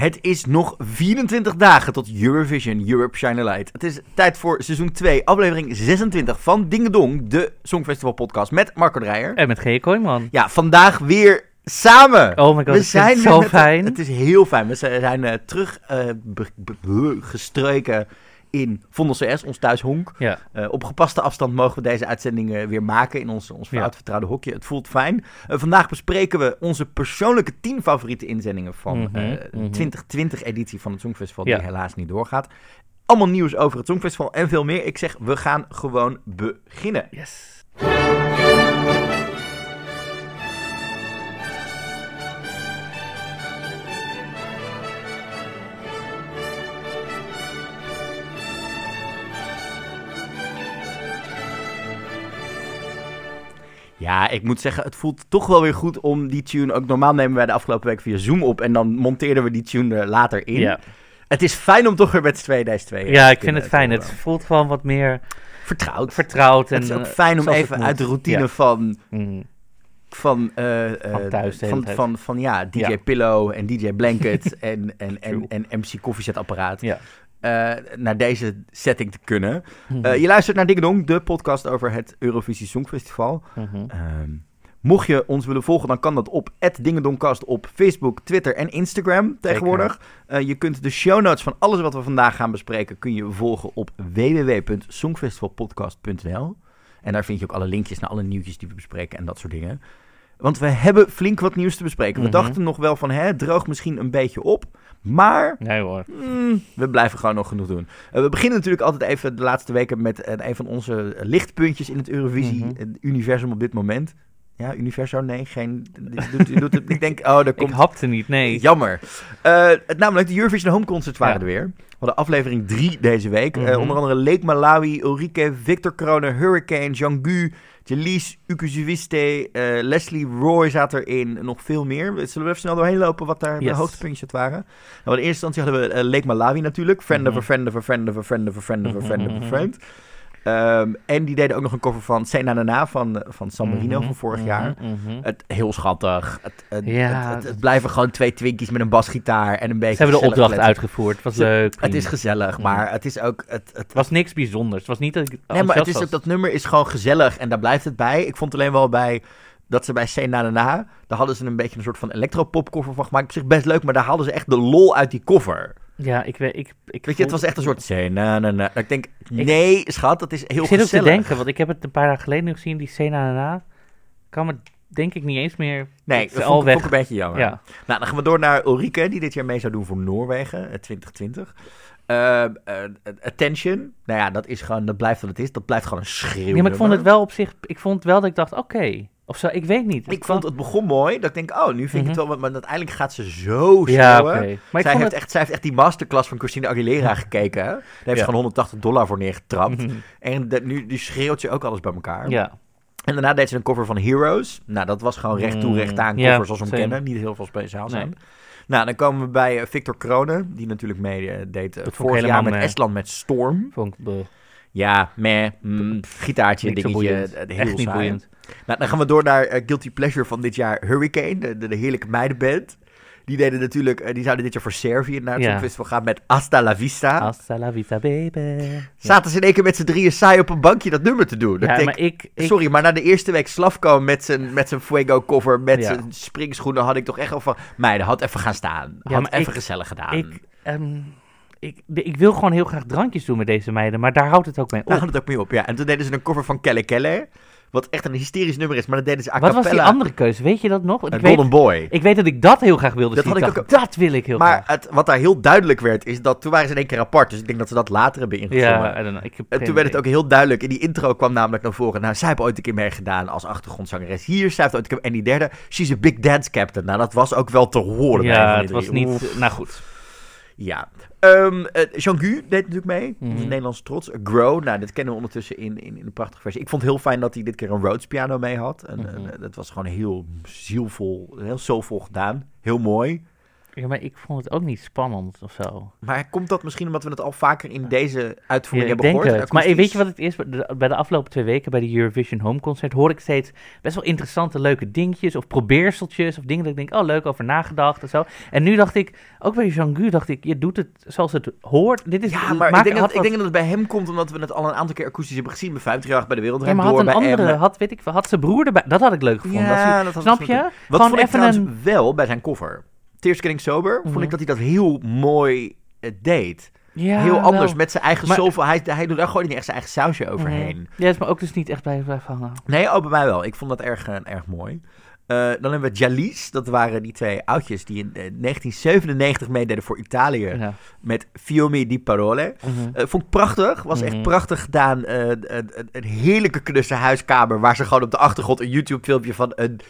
Het is nog 24 dagen tot Eurovision Europe Shine a Light. Het is tijd voor seizoen 2, aflevering 26 van Dingedong, de Songfestival podcast met Marco Dreyer. En met G. Kooijman. Ja, vandaag weer samen. Oh my god, we het zijn zo met- fijn. Het is heel fijn. We zijn uh, terug eh, gestreken in Vondel CS, ons thuishonk. Ja. Eh, op gepaste afstand mogen we deze uitzending eh, weer maken in ons, ons Ja. vertrouwde hokje. Het voelt fijn. Eh, vandaag bespreken we onze persoonlijke 10 favoriete inzendingen van Mhm, eh, mhm. 2020-editie van het Songfestival, Ja. die helaas niet doorgaat. Allemaal nieuws over het Songfestival en veel meer. Ik zeg, we gaan gewoon beginnen. Yes. Ja, ik moet zeggen, het voelt toch wel weer goed om die tune... Ook normaal nemen wij de afgelopen week via Zoom op... en dan monteerden we die tune er later in. Ja. Het is fijn om toch weer met z'n tweeën deze twee... eh, ja, te ik vind het fijn. Het voelt gewoon wat meer Vertrouwd. vertrouwd. En, het is ook fijn om even uit de routine Ja. van... Mhm. Van, eh, eh, Van thuis van, van, van, ja, DJ Ja. Pillow en DJ Blanket en, en, en, en MC Koffiezetapparaat Ja. Eh, naar deze setting te kunnen. Mhm. Eh, je luistert naar Dingedong, de podcast over het Eurovisie Songfestival. Mhm. Ehm, mocht je ons willen volgen, dan kan dat op @dingedongcast op Facebook, Twitter en Instagram tegenwoordig. Eh, je kunt de show notes van alles wat we vandaag gaan bespreken, kun je volgen op www.songfestivalpodcast.nl. En daar vind je ook alle linkjes naar alle nieuwtjes die we bespreken en dat soort dingen. Want we hebben flink wat nieuws te bespreken. We Mhm. dachten nog wel van, hè, het droogt misschien een beetje op. Maar Nee hoor. Mm, we blijven gewoon nog genoeg doen. Eh, we beginnen natuurlijk altijd even de laatste weken met eh, een van onze lichtpuntjes in het Mhm. Eurovisie-universum op dit moment. Ja, universum? Nee, geen. doet- het- ik denk, oh, daar Ik komt. hapte niet, nee. Jammer. Eh, het, namelijk, de Eurovision Home Concerts waren Ja. er weer. We hadden aflevering 3 deze week. Eh, Mhm. onder andere Lake Malawi, Ulrike, Victor Kronen, Hurricane, Jean-Gu, Jelies, Ukuzuwiste, eh Leslie Roy zat erin. Nog veel meer. Zullen we even snel doorheen lopen wat daar de Yes. hoogtepuntjes uit waren? Nou, in eerste instantie hadden we Lake Malawi natuurlijk. Friend of a Mhm. friend of a friend of a friend of a friend of a friend of a Mhm. friend. Ehm, en die deden ook nog een cover van Sena Nana van, eh, van San Marino Mhm, van vorig mhm, jaar. mhm. Het, heel schattig. Het, het, Ja, het, blijven gewoon twee twinkies met een basgitaar en een beetje Ze hebben de opdracht uitgevoerd. Het was Ze- leuk. Het is gezellig, maar het is ook... Het, was niks bijzonders. Het was niet dat ik nee, maar het is ook, dat nummer is gewoon gezellig en daar blijft het bij. Ik vond alleen wel bij dat ze bij Sena Nana, daar hadden ze een beetje een soort van electropop cover van gemaakt. Op zich best leuk, maar daar haalden ze echt de lol uit die cover. Ja, ik weet... Ik, ik Weet je, het was echt een soort Sena Nana. Ik denk, nee schat, dat is heel Ik zit ook te denken, want ik heb het een paar dagen geleden nog gezien, die Sena daarna. Kan me denk ik niet eens meer... Nee, dat al weg. ik een beetje jammer. Ja. Nou, dan gaan we door naar Ulrike, die dit jaar mee zou doen voor Noorwegen, eh, 2020. Eh, eh, attention, nou ja, dat is gewoon, dat blijft wat het is. Dat blijft gewoon een schreeuw. Nee, maar ik vond het wel op zich... Ik vond wel dat ik dacht, oké. Of zo, ik weet niet. Ik vond het begon mooi, dat ik denk, oh, nu vind ik Mhm. het wel, maar uiteindelijk gaat ze zo Ja. Maar ik zij, heeft het... echt, zij heeft echt die masterclass van Christina Aguilera gekeken. Hè? Daar heeft ze gewoon 180 dollar voor neergetrapt. Mhm. En de- nu, nu schreeuwt ze ook alles bij elkaar. Ja. En daarna deed ze een cover van Heroes. Nou, dat was gewoon recht toe, Mm, recht aan ja, cover zoals we hem kennen. Niet heel veel speciaal Nee. zijn. Nou, dan komen we bij eh, Victor Kronen, die natuurlijk mee eh, deed eh, Dat vond ik vorig jaar met. Estland met Storm. Vond ik... Ja, meh, mm, gitaartje, Niet dingetje, heel Echt niet boeiend. Nou, dan gaan we door naar eh, Guilty Pleasure van dit jaar, Hurricane, de, de, de heerlijke meidenband. Die deden natuurlijk, eh, die zouden dit jaar voor Servië naar het Ja. Songfestival gaan met Hasta la Vista. Hasta la vita, baby. Zaten ze in één keer met z'n drieën saai op een bankje dat nummer te doen. Dat Ja, maar ik... ik Sorry, maar na de eerste week Slavko met zijn, met zijn Fuego cover, met zijn springschoenen, had ik toch echt al van, meiden, had even gaan staan. Had even ik- gezellig gedaan. ik, ehm, ik, ik wil gewoon heel graag drankjes doen met deze meiden, maar daar houdt het ook mee op. Daar had het ook mee op, ja. En toen deden ze een cover van Kelle Kelle, wat echt een hysterisch nummer is, maar dat deden ze a Wat was die cappella. andere keuze? Weet je dat nog? Ik, Eh, weet, Golden Boy. ik weet dat ik dat heel graag wilde Dat zien. had ik dacht, ook- Dat wil ik heel Maar graag. het, wat daar heel duidelijk werd, is dat toen waren ze in één keer apart. Dus ik denk dat ze dat later hebben ingezongen. Ja. Ik heb En toen werd het ook heel duidelijk. In die intro kwam namelijk naar voren. Nou, zij heeft ooit een keer meegedaan als achtergrondzangeres hier. Zij heeft ooit een keer... En die derde, she's a big dance captain. Nou, dat was ook wel te horen. Ja, het was niet... Oef. Nou goed. Ja. Ehm eh, Jean-Gu deed natuurlijk mee. Mhm. Nederlandse trots. Grow, nou, dat kennen we ondertussen in, in, in een prachtige versie. Ik vond het heel fijn dat hij dit keer een Rhodes piano mee had. En, Mhm. en, eh, dat was gewoon heel zielvol, heel soulvol gedaan. Heel mooi. Ja, maar ik vond het ook niet spannend of zo. Maar komt dat misschien omdat we het al vaker in deze Ja, uitvoering ik hebben denk gehoord? het. Maar weet je wat het is? Bij de, afgelopen twee weken bij de Eurovision Home Concert hoor ik steeds best wel interessante, leuke dingetjes of probeerseltjes of dingen dat ik denk, oh leuk, over nagedacht en zo. En nu dacht ik, ook bij Jean-Gu dacht ik, je doet het zoals het hoort. Dit is, Ja, maar ik denk, dat, ik denk dat het bij hem komt omdat we het al een aantal keer akoestisch hebben gezien. Bij 50 jaar bij de wereld. Ja, maar had een bij andere, had, weet ik, had zijn broer erbij. Dat had ik leuk gevonden. Dat Ja, hij- dat had snap je? Wat Gewoon vond ik even trouwens een... wel bij zijn cover? Tears Getting Sober, vond Mhm. ik dat hij dat heel mooi eh, deed. Ja, heel anders, wel. met zijn eigen Maar- zoveel. Hij, hij doet daar gewoon niet echt zijn eigen sausje overheen. Mhm. Ja, is me ook dus niet echt bij blijven hangen. Nee, ook bij mij wel. Ik vond dat erg, eh, erg mooi. Eh, dan hebben we Jalis. Dat waren die twee oudjes die in eh, 1997 meededen voor Italië. Ja. Met Fiumi di Parole. Mhm. Eh, vond ik prachtig. Was Mhm. echt prachtig gedaan. Eh, een, een, een heerlijke knusse huiskamer. Waar ze gewoon op de achtergrond een YouTube filmpje van een,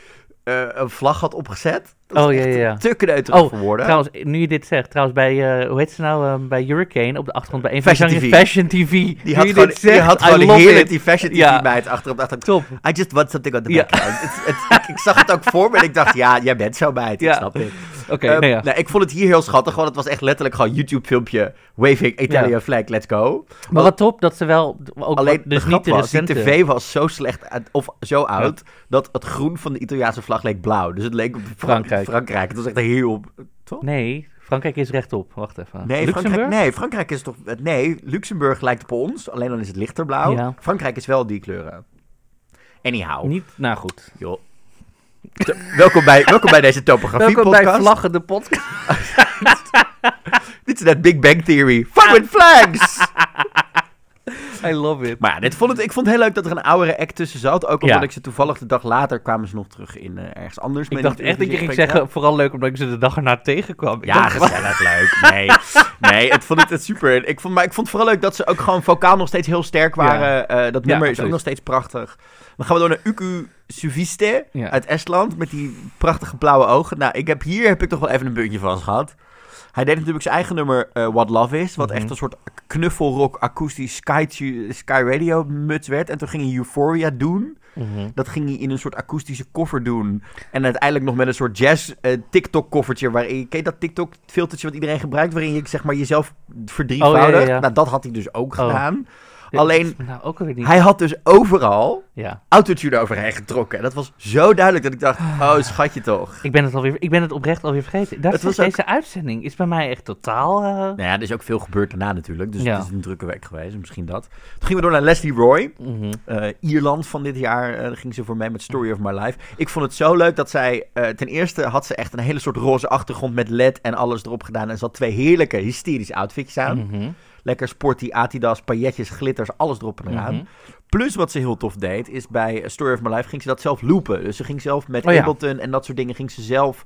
eh, een vlag had opgezet. Dat Oh, is ja, ja. Te kneuterig Oh, voor woorden. Trouwens, nu je dit zegt, trouwens bij, eh, hoe heet ze nou, eh, bij Hurricane op de achtergrond bij een Fashion TV. Fashion TV. Die Nu had gewoon, zegt, die had gewoon heerlijk die fashion TV Ja. meid achter op de achtergrond. Top. I just want something on the Ja. background. Het- het- ik, ik zag het ook voor me en ik dacht, ja, jij bent zo meid. Ja. Ik snap het. Oké, Ehm, nou ja. nou, ik vond het hier heel schattig, want het was echt letterlijk gewoon YouTube filmpje. Waving Italian Ja. flag, let's go. Maar wat top dat ze wel, ook Alleen dus de niet de was, die tv was zo slecht of zo oud, dat het groen van de Italiaanse vlag leek blauw. Dus het leek op Fra- Frankrijk. Frankrijk. Het was echt heel... Toch? Nee, Frankrijk is rechtop. Wacht even. Nee, Luxemburg? Frankrijk, nee, Frankrijk is toch... Nee, Luxemburg lijkt op ons, alleen dan is het lichter blauw. Ja. Frankrijk is wel die kleuren. Anyhow. Niet, nou goed. Joh. Welkom, bij, welkom bij deze topografie Welkom bij podcast. Vlaggen de podcast. Dit is net Big Bang Theory. Fuck with flags! I love it. maar ja, dit vond het, ik vond het heel leuk dat er een oudere act tussen zat. Ook omdat Ja. ik ze toevallig de dag later kwamen ze nog terug in eh, ergens anders. Ik dacht echt dat je ging zeggen, vooral leuk omdat ik ze de dag erna tegenkwam. Ik Ja, gezellig leuk. Nee, nee het vond het, het super. Ik vond, maar ik vond het vooral leuk dat ze ook gewoon vocaal nog steeds heel sterk waren. Eh, dat nummer is ook nog steeds prachtig. Dan gaan we door naar Uku Suviste uit Estland met die prachtige blauwe ogen. Nou, ik heb, hier heb ik toch wel even een puntje van gehad. Hij deed natuurlijk zijn eigen nummer eh, What Love Is, wat Mhm. echt een soort knuffelrock akoestisch Sky, Sky Radio muts werd. En toen ging hij Euphoria doen. Mhm. Dat ging hij in een soort akoestische koffer doen. En uiteindelijk nog met een soort jazz eh, TikTok koffertje. Waarin, ken je dat TikTok filtertje wat iedereen gebruikt? Waarin je zeg maar jezelf verdrievoudigt. Oh, ja, ja, ja. Nou, dat had hij dus ook Oh. gedaan. Alleen- Nou, ook alweer niet. Hij had dus overal Ja. autotune overheen getrokken. En dat was zo duidelijk dat ik dacht, oh schatje toch. Ik ben het, alweer, ik ben het oprecht alweer vergeten. Dat Het is was deze uitzending is bij mij echt totaal... eh, Nou ja, er is ook veel gebeurd daarna natuurlijk. Dus Ja. het is een drukke week geweest. Misschien dat. Toen gingen we door naar Leslie Roy. mhm. eh, Ierland van dit jaar. eh, ging ze voor mij met Story of My Life. Ik vond het zo leuk dat zij... ten eerste had ze echt een hele soort roze achtergrond met LED en alles erop gedaan. En ze had twee heerlijke, hysterische outfitjes aan. Mhm. Lekker sporty, Adidas, pailletjes, glitters, alles erop en eraan. Mhm. Plus wat ze heel tof deed, is bij Story of My Life ging ze dat zelf loopen. Dus ze ging zelf met Oh ja. Ableton en dat soort dingen, ging ze zelf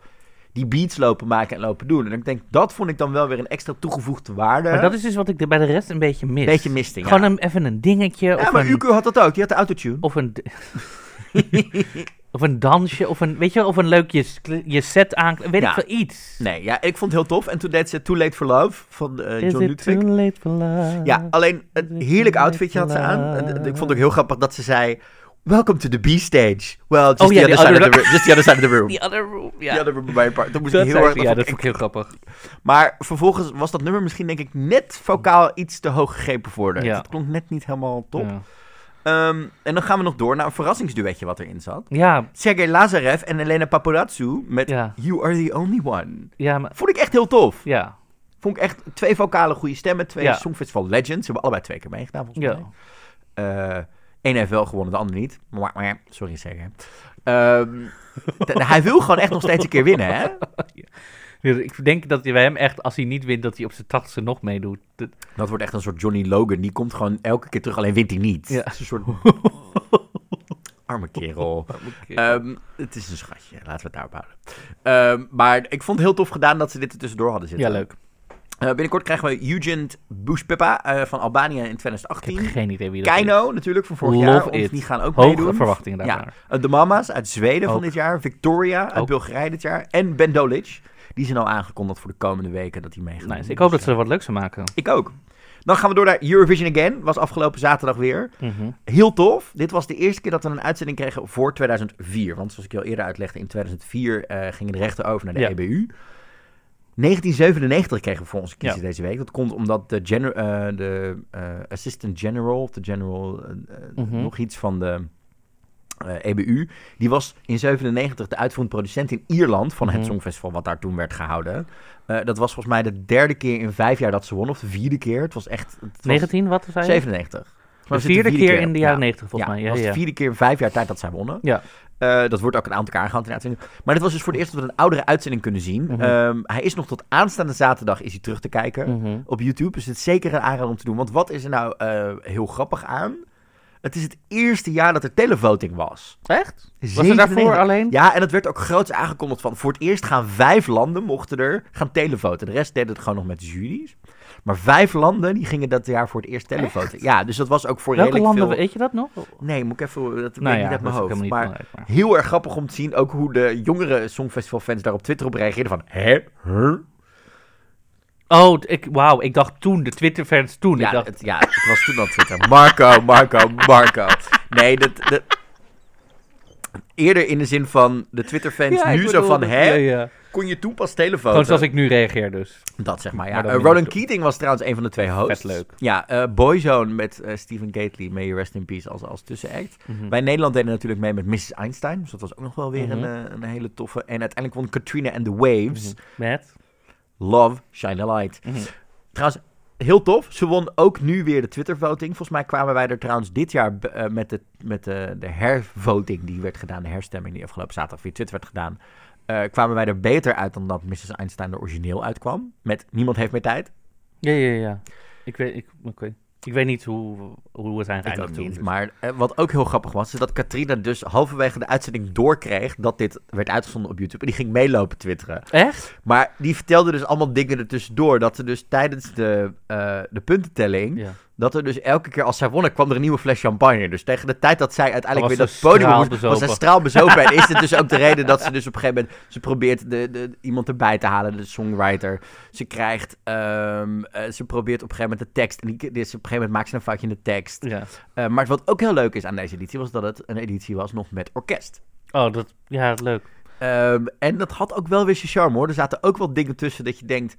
die beats lopen maken en lopen doen. En ik denk, dat vond ik dan wel weer een extra toegevoegde waarde. Maar dat is dus wat ik er bij de rest een beetje mis. Beetje Gewoon ja. een, even een dingetje. Ja, of maar een, Uku had dat ook. Die had de autotune. Of een... of een dansje, of een, weet je wel, of een leuk je, je set aan, weet Ja. ik veel, iets. Nee, ja, ik vond het heel tof. En toen deed ze Too Late for Love van eh, Is John Ludwig. too late for love? Ja, alleen een heerlijk outfitje had ze aan. En, ik vond het ook heel grappig dat ze zei... Welcome to the B-stage. Well, just, Oh, the ja, other side of the room. just the other side of the room. The other room, ja. The other room bij part. Toen moest dat ik heel erg... ja, dat dat vond ik heel grappig. Maar vervolgens was dat nummer misschien denk ik net vocaal iets te hoog gegrepen voor haar. Ja. Het klonk net niet helemaal top. Ja. Ehm, en dan gaan we nog door naar een verrassingsduetje wat erin zat. Ja, Sergei Lazarev en Elena Paparazou met Ja. You Are The Only One. ja, maar, Vond ik echt heel tof. ja. Vond ik echt twee vocale goede stemmen. Twee Ja. Songfestival Legends. Ze hebben allebei twee keer meegedaan volgens ja. mij. Eh Eén heeft wel gewonnen, de ander niet. Maar, maar sorry Sergei. Ehm, hij wil gewoon echt nog steeds een keer winnen, hè? Dus ik denk dat hij bij hem echt, als hij niet wint, dat hij op zijn tachtigste nog meedoet. Dat- wordt echt een soort Johnny Logan. Die komt gewoon elke keer terug, alleen wint hij niet. Ja. Het is een soort... Arme kerel. Ehm, het is een schatje, laten we het daarop houden. Ehm, maar ik vond het heel tof gedaan dat ze dit er tussendoor hadden zitten. ja, leuk. Eh, binnenkort krijgen we Eugene Bushpippa eh van Albanië in Ik heb 2018. geen idee wie dat Keino natuurlijk van vorig Love jaar. Ons, die gaan ook is. Hoge meedoen. verwachtingen Ja. daarnaar. Eh, de Mama's uit Zweden van dit jaar. Victoria uit Ook. Bulgarije dit jaar. En Ben Dolic. Die zijn al aangekondigd voor de komende weken dat hij meegaat. Nice. Ik hoop dat ze er wat leuks van maken. Ik ook. Dan gaan we door naar Eurovision Again. Was afgelopen zaterdag weer. Mhm. Heel tof. Dit was de eerste keer dat we een uitzending kregen voor 2004. Want zoals ik je al eerder uitlegde, in 2004 eh, gingen de rechten over naar de Ja. EBU. 1997 kregen we voor onze kiezer Ja. deze week. Dat komt omdat de, gener- eh, de eh, assistant general, of de general, Mhm. nog iets van de EBU, die was in 97 de uitvoerend producent in Ierland van het Mhm. Songfestival wat daar toen werd gehouden. Eh, dat was volgens mij de derde keer in vijf jaar dat ze won, of de vierde keer. Het was echt... Het was 19, wat zei je? 97. De vierde keer in de jaren Ja. 90 volgens ja, mij. het Ja, was ja. de vierde keer in vijf jaar tijd dat zij wonnen. Ja. Eh, dat wordt ook een aantal keer aangehaald in. Maar dit was dus voor het eerst dat we een oudere uitzending kunnen zien. Mhm. Ehm, hij is nog tot aanstaande zaterdag is hij terug te kijken Mhm. op YouTube. Dus het is zeker een aanrader om te doen. Want wat is er nou eh, heel grappig aan? Het is het eerste jaar dat er televoting was. Echt? Was er 97. daarvoor alleen? Ja, en het werd ook groots aangekondigd van... voor het eerst gaan vijf landen, mochten er, gaan televoten. De rest deed het gewoon nog met de juries. Maar vijf landen, die gingen dat jaar voor het eerst televoten. Ja, dus dat was ook voor Welke redelijk landen, veel... weet je dat nog? Nee, moet ik even... Dat weet nou ik ja, niet uit dat mijn hoofd. niet Maar belangrijk. Maar. heel erg grappig om te zien ook hoe de jongere Songfestival-fans daar op Twitter op reageerden van... Hè? Huh? Oh, ik, wauw, ik dacht toen, de Twitter-fans toen. Ja, ik dacht, het, ja, het was toen al Twitter. Marco, Marco, Marco. Nee, dat... dat eerder in de zin van de Twitter-fans Ja, nu zo van... Hè? ja, ja. Kon je toen pas telefoon? Gewoon zoals ik nu reageer dus. Dat zeg maar, ja. Maar Eh. Keating was trouwens een van de twee hosts. Vet leuk. Ja, eh, Boyzone met eh, Stephen Gately, may you rest in peace, als, als tussenact. Mhm. Wij in Nederland deden natuurlijk mee met Mrs. Einstein, dus dat was ook nog wel weer Mhm. een, een hele toffe. En uiteindelijk won Katrina and the Waves, Mhm. Met? Love, Shine a Light. Mhm. Trouwens, heel tof. Ze won ook nu weer de Twitter-voting. Volgens mij kwamen wij er trouwens dit jaar eh, met, de, met de, de hervoting die werd gedaan, de herstemming die afgelopen zaterdag via Twitter werd gedaan. eh, kwamen wij er beter uit dan dat Mrs. Einstein er origineel uitkwam. Met Niemand heeft meer tijd. Ja, ja, ja. Ik weet, ik, oké. Ik weet niet hoe, hoe we zijn geëindigd toen. niet. dus. Maar eh, wat ook heel grappig was, is dat Katrina dus halverwege de uitzending doorkreeg dat dit werd uitgezonden op YouTube. En die ging meelopen twitteren. Echt? Maar die vertelde dus allemaal dingen ertussendoor. Dat ze dus tijdens de, eh, de puntentelling, Ja. Dat er dus elke keer als zij wonnen, kwam er een nieuwe fles champagne. Dus tegen de tijd dat zij uiteindelijk weer dat podium moest, was zij straalbezopen. en is het dus ook de reden dat ze dus op een gegeven moment, ze probeert de, de, iemand erbij te halen, de songwriter. Ze krijgt, ehm, eh, ze probeert op een gegeven moment de tekst, en die, dus op een gegeven moment maakt ze een foutje in de tekst. ja. Eh, maar wat ook heel leuk is aan deze editie, was dat het een editie was nog met orkest. Oh, dat, ja, leuk. Ehm, en dat had ook wel weer zijn charme hoor. Er zaten ook wel dingen tussen dat je denkt...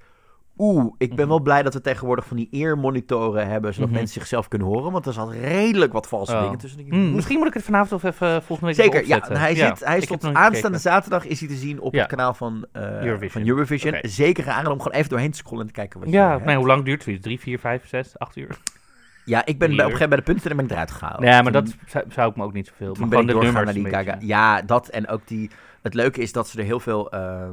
Oeh, ik ben Mhm. wel blij dat we tegenwoordig van die earmonitoren hebben... zodat Mhm. mensen zichzelf kunnen horen. Want er zat redelijk wat valse Oh. dingen tussen. Hmm, misschien moet ik het vanavond of even volgende week Zeker, ja. Hij, zit, hij is tot aanstaande gekeken. zaterdag is hij te zien op Ja. het kanaal van eh, Eurovision. Van Eurovision. Oké. Zeker aan om gewoon even doorheen te scrollen en te kijken wat je Ja, hebt. nee, hoe lang duurt zoiets? Drie, vier, vijf, zes, acht uur? Ja, ik ben bij, op een gegeven moment bij de punten en ben ik eruit gehaald. ja, maar Toen- dat zou, zou ik me ook niet zoveel. Toen Maar ben ik gewoon de doorgegaan naar die Gaga. Ja, dat en ook die... Het leuke is dat ze er heel veel eh,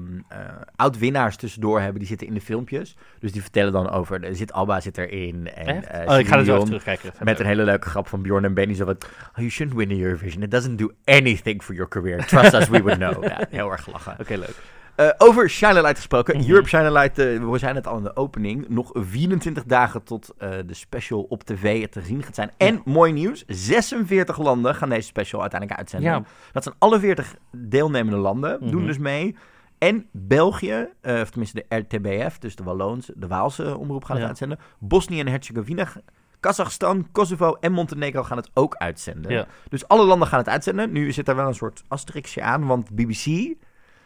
oud-winnaars tussendoor hebben. Die zitten in de filmpjes. Dus die vertellen dan over... Er zit Alba zit erin. En, eh, oh, ik ga er zo terugkijken. Met een hele leuke grap van Bjorn en Benny. Zo wat, oh, you shouldn't win the Eurovision. It doesn't do anything for your career. Trust us, we would know. Ja, heel erg lachen. Oké, leuk. Eh, over Shine Light gesproken. Mhm. Europe Shine Light, eh, we zijn het al in de opening. Nog 24 dagen tot eh, de special op tv te zien gaat zijn. En mooi nieuws, 46 landen gaan deze special uiteindelijk uitzenden. Ja, Dat zijn alle 40 deelnemende landen, doen Mhm. dus mee. En België, of tenminste de RTBF, dus de Walloons, de Waalse omroep gaat het Ja. uitzenden. Bosnië en Herzegovina, Kazachstan, Kosovo en Montenegro gaan het ook uitzenden. ja. Dus alle landen gaan het uitzenden. Nu zit er wel een soort asterixje aan, want BBC,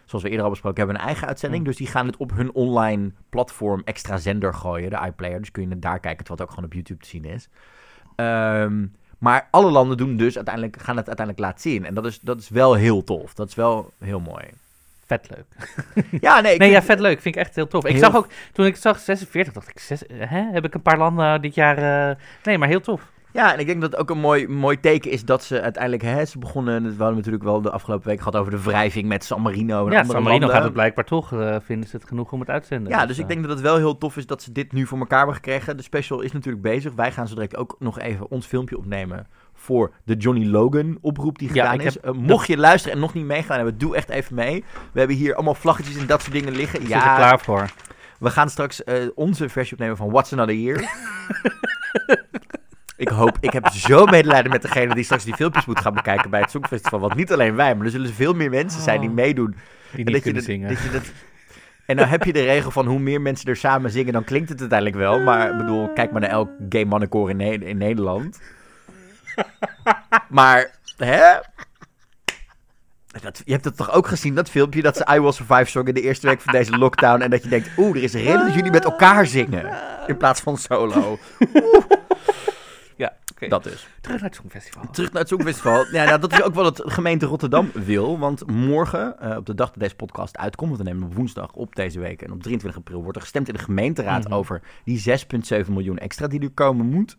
zoals we eerder al besproken hebben, een eigen uitzending. Mm. Dus die gaan het op hun online platform extra zender gooien, de iPlayer. Dus kun je het daar kijken, het ook gewoon op YouTube te zien is. Ehm, maar alle landen doen dus uiteindelijk, gaan het uiteindelijk laten zien. En dat is, dat is wel heel tof. Dat is wel heel mooi. vet leuk. Ja, nee. Nee, ja, vet leuk. Vind ik echt heel tof. Ik Heel- zag ook, toen ik zag 46, dacht ik, zes, hè, heb ik een paar landen dit jaar... eh, nee, maar heel tof. Ja, en ik denk dat het ook een mooi, mooi teken is dat ze uiteindelijk, hè, ze begonnen, dat hadden we natuurlijk wel de afgelopen week gehad over de wrijving met San Marino en Ja, San Marino landen. gaat het blijkbaar toch, eh, vinden ze het genoeg om het uit te zenden. Ja, dus ik eh, denk dat het wel heel tof is dat ze dit nu voor elkaar hebben gekregen. De special is natuurlijk bezig. Wij gaan zo direct ook nog even ons filmpje opnemen voor de Johnny Logan oproep die Ja, gedaan is. Eh, mocht je luisteren en nog niet meegaan hebben, doe echt even mee. We hebben hier allemaal vlaggetjes en dat soort dingen liggen. ik zit er Ja, klaar voor. we gaan straks onze versie opnemen van What's Another Year. ik hoop, ik heb zo medelijden met degene die straks die filmpjes moet gaan bekijken bij het Songfestival. Want niet alleen wij, maar er zullen veel meer mensen zijn die Oh. meedoen. Die niet je kunnen dat- zingen. dat je dat- en nou heb je de regel van hoe meer mensen er samen zingen, dan klinkt het uiteindelijk wel. Maar ik bedoel, kijk maar naar elk gay mannenkoor in, Ne- in Nederland. maar, hè? Dat, je hebt het toch ook gezien, dat filmpje dat ze I Will Survive zong in de eerste week van deze lockdown. En dat je denkt, oeh, er is een reden dat jullie met elkaar zingen. In plaats van solo. Ja, Dat dus. Terug naar het Songfestival. Terug naar het Songfestival. Ja, nou, dat is ook wat het gemeente Rotterdam wil. Want morgen, eh, op de dag dat deze podcast uitkomt, want we nemen op woensdag op deze week. En op 23 april wordt er gestemd in de gemeenteraad Mhm. over die 6,7 miljoen extra die er komen moet.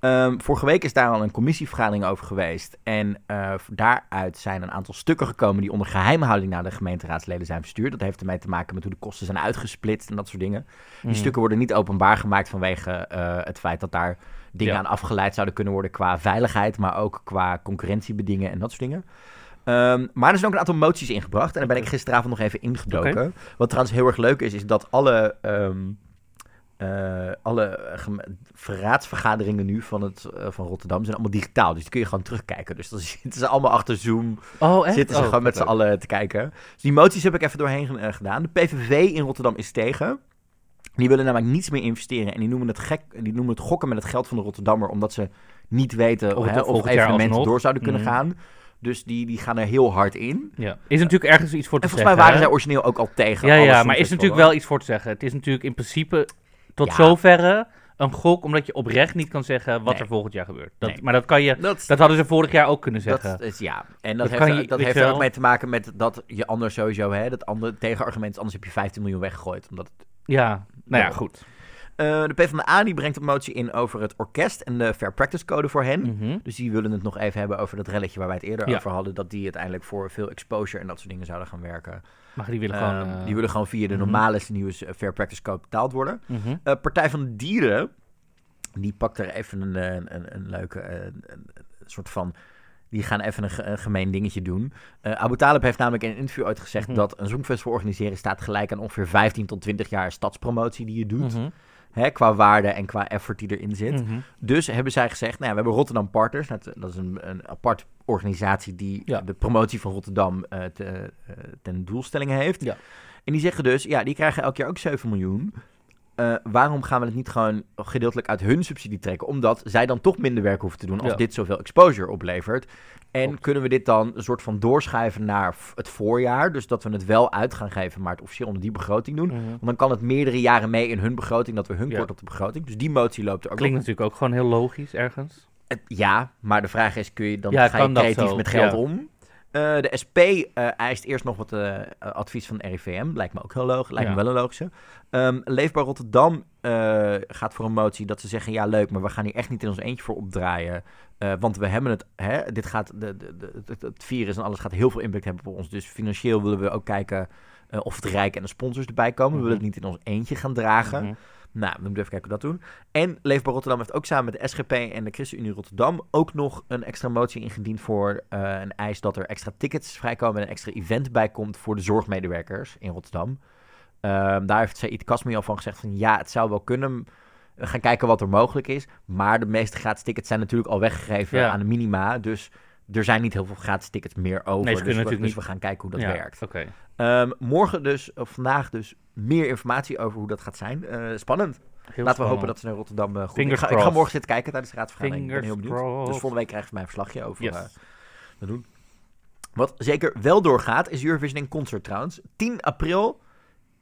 Ehm, vorige week is daar al een commissievergadering over geweest. En eh, daaruit zijn een aantal stukken gekomen die onder geheimhouding naar de gemeenteraadsleden zijn verstuurd. Dat heeft ermee te maken met hoe de kosten zijn uitgesplitst en dat soort dingen. Die Mhm. stukken worden niet openbaar gemaakt vanwege eh, het feit dat daar dingen Ja. aan afgeleid zouden kunnen worden qua veiligheid, maar ook qua concurrentiebedingen en dat soort dingen. Ehm, maar er zijn ook een aantal moties ingebracht en daar ben ik gisteravond nog even ingedoken. Wat trouwens heel erg leuk is, is dat alle, ehm, eh, alle gem- raadsvergaderingen nu van, het, eh, van Rotterdam zijn allemaal digitaal. Dus die kun je gewoon terugkijken. Dus dan zitten ze allemaal achter Zoom Oh, echt? zitten ze Oh, gewoon met z'n allen te kijken. Dus die moties heb ik even doorheen eh, gedaan. De PVV in Rotterdam is tegen. Die willen namelijk niets meer investeren. En die noemen het, gek, die noemen het gokken met het geld van de Rotterdammer. Omdat ze niet weten Of hè, of evenementen door zouden kunnen Mhm. gaan. Dus die, die gaan er heel hard in. Ja. Is natuurlijk ergens iets voor te En volgens mij zeggen. waren hè? zij origineel ook al tegen. Ja, ja, maar is natuurlijk wel iets voor te zeggen. Het is natuurlijk in principe tot Ja. zoverre een gok, omdat je oprecht niet kan zeggen wat Nee. er volgend jaar gebeurt. Dat, Nee. Maar dat kan je, Dat, dat hadden ze vorig jaar ook kunnen zeggen. dat is, ja, en dat, Dat heeft, je- dat heeft er ook mee te maken met dat je anders sowieso, hè, dat andere tegenargument is, anders heb je 15 miljoen weggegooid. Omdat het ja, nou ja, goed. Eh, de PvdA die brengt een motie in over het orkest en de Fair Practice Code voor hen. Mhm. Dus die willen het nog even hebben over dat relletje waar wij het eerder Ja. over hadden. Dat die uiteindelijk voor veel exposure en dat soort dingen zouden gaan werken. Maar die willen Ehm, gewoon... eh, die willen gewoon via de mhm. normale nieuwe Fair Practice Code betaald worden. mhm. Eh, Partij van de Dieren, die pakt er even een, een, een, een leuke een soort van... Die gaan even een, ge- een gemeen dingetje doen. Eh Abu Talib heeft namelijk in een interview ooit gezegd... Mhm. dat een Songfestival organiseren staat gelijk aan ongeveer 15 tot 20 jaar stadspromotie die je doet. Mhm. Hè, qua waarde en qua effort die erin zit. Mhm. Dus hebben zij gezegd, nou ja, we hebben Rotterdam Partners. Dat, dat is een, een apart organisatie die Ja. de promotie van Rotterdam eh, te, eh, ten doelstelling heeft. Ja. En die zeggen dus, ja, die krijgen elk jaar ook 7 miljoen. Eh, waarom gaan we het niet gewoon gedeeltelijk uit hun subsidie trekken? Omdat zij dan toch minder werk hoeven te doen als Ja. dit zoveel exposure oplevert. En Klopt. kunnen we dit dan een soort van doorschuiven naar het voorjaar? Dus dat we het wel uit gaan geven, maar het officieel onder die begroting doen. Mhm. Want dan kan het meerdere jaren mee in hun begroting, dat we hun Ja. kort op de begroting. Dus die motie loopt er ook Klinkt natuurlijk ook gewoon heel logisch ergens. Ja, maar de vraag is, kun je dan Ja, ga je creatief met geld om? Eh, de SP eh, eist eerst nog wat eh, advies van de RIVM. Lijkt me ook heel logisch. Lijkt me wel een logische. Ehm, Leefbaar Rotterdam gaat voor een motie dat ze zeggen... ja, leuk, maar we gaan hier echt niet in ons eentje voor opdraaien. Want we hebben het... Hè, dit gaat, de, de, de, het, virus en alles gaat heel veel impact hebben op ons. Dus financieel willen we ook kijken... of het Rijk en de sponsors erbij komen. We willen het niet in ons eentje gaan dragen. Mhm. Nou, we moeten even kijken hoe we dat doen. En Leefbaar Rotterdam heeft ook samen met de SGP en de ChristenUnie Rotterdam ook nog een extra motie ingediend voor eh, een eis dat er extra tickets vrijkomen en een extra event bij komt voor de zorgmedewerkers in Rotterdam. Ehm, daar heeft Said Kasmi al van gezegd van ja, het zou wel kunnen. We gaan kijken wat er mogelijk is. Maar de meeste gratis tickets zijn natuurlijk al weggegeven Ja. aan de minima. Dus er zijn niet heel veel gratis tickets meer over. Nee, ze dus, we, natuurlijk dus niet- we gaan kijken hoe dat Ja, werkt. Oké. Ehm, morgen dus, of vandaag dus, meer informatie over hoe dat gaat zijn. Eh, spannend. Heel Laten we hopen dat ze in Rotterdam eh, goed... Ik ga, ik ga morgen zitten kijken tijdens de raadsvergadering. Ik ben heel benieuwd. Dus volgende week krijgen we mijn verslagje over Yes. eh, wat doen. Wat zeker wel doorgaat, is Eurovision in Concert trouwens. 10 april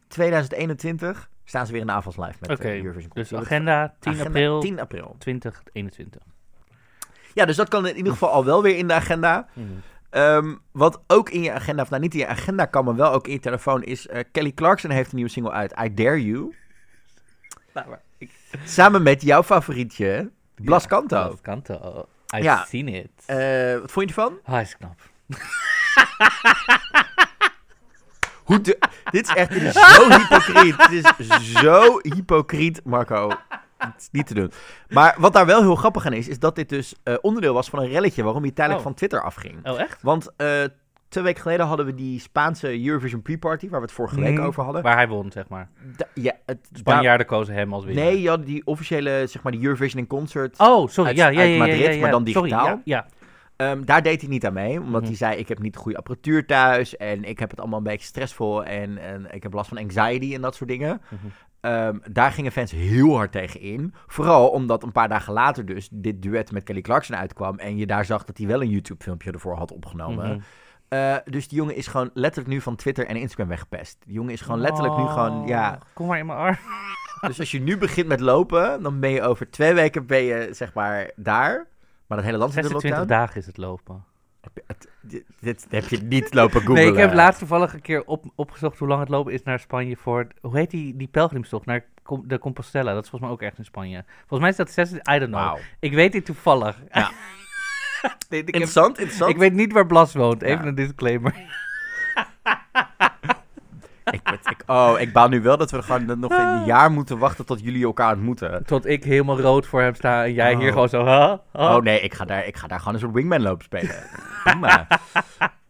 2021 staan ze weer in de avonds live met eh, Eurovision Dus Concert. agenda 10 Agenda april 10 april. 2021. Ja, dus dat kan in ieder geval al wel weer in de agenda. Mhm. Ehm, wat ook in je agenda, of nou niet in je agenda kan, maar wel ook in je telefoon is... eh, Kelly Clarkson heeft een nieuwe single uit, I Dare You. Nou, maar ik- Samen met jouw favorietje, Blas Canto. Blas Canto. I've Ja. seen it. Eh, wat vond je ervan? Ah, is knap. Hoe de- dit is echt dit is zo hypocriet. Dit is zo hypocriet, Marco. Niet te doen. Maar wat daar wel heel grappig aan is, is dat dit dus eh, onderdeel was van een relletje waarom hij tijdelijk Oh. van Twitter afging. Oh, echt? Want eh, twee weken geleden hadden we die Spaanse Eurovision pre-party, waar we het vorige week Mhm. over hadden. Waar hij won, zeg maar. Da- ja, het, Spanjaarden kozen hem als winnaar. nee, je had die officiële, zeg maar, die Eurovision in concert. Oh, sorry. Uit- ja, ja, uit ja, ja, Madrid, ja, ja. maar dan Sorry, digitaal. ja, ja. Ehm, daar deed hij niet aan mee, omdat Mhm. hij zei: Ik heb niet de goede apparatuur thuis. En ik heb het allemaal een beetje stressvol. En, en ik heb last van anxiety en dat soort dingen. Mhm. Ehm, daar gingen fans heel hard tegen in. Vooral omdat een paar dagen later dus dit duet met Kelly Clarkson uitkwam. En je daar zag dat hij wel een YouTube-filmpje ervoor had opgenomen. Mhm. Eh, dus die jongen is gewoon letterlijk nu van Twitter en Instagram weggepest. Die jongen is gewoon letterlijk nu gewoon, ja. Oh, Kom maar in mijn arm. Dus als je nu begint met lopen, dan ben je over twee weken ben je, zeg maar, daar. Maar dat hele land zit in 26 lockdown. dagen is het lopen. Heb het- dit, dit heb je niet lopen googlen. Nee, ik heb laatst toevallig een keer op, opgezocht hoe lang het lopen is naar Spanje voor... Hoe heet die, die pelgrimstocht naar de Compostela? Dat is volgens mij ook echt in Spanje. Volgens mij is dat 6... I don't know. Ik weet dit toevallig. Ja. Nee, ik, heb- Interessant, interessant. ik weet niet waar Blas woont. Even Ja. een disclaimer. Ik, ik- oh, ik baal nu wel dat we gewoon nog een jaar moeten wachten tot jullie elkaar ontmoeten. Tot ik helemaal rood voor hem sta en jij hier Oh. gewoon zo... Huh? Huh? Oh nee, ik ga daar, ik ga daar gewoon een soort wingman lopen spelen. Prima.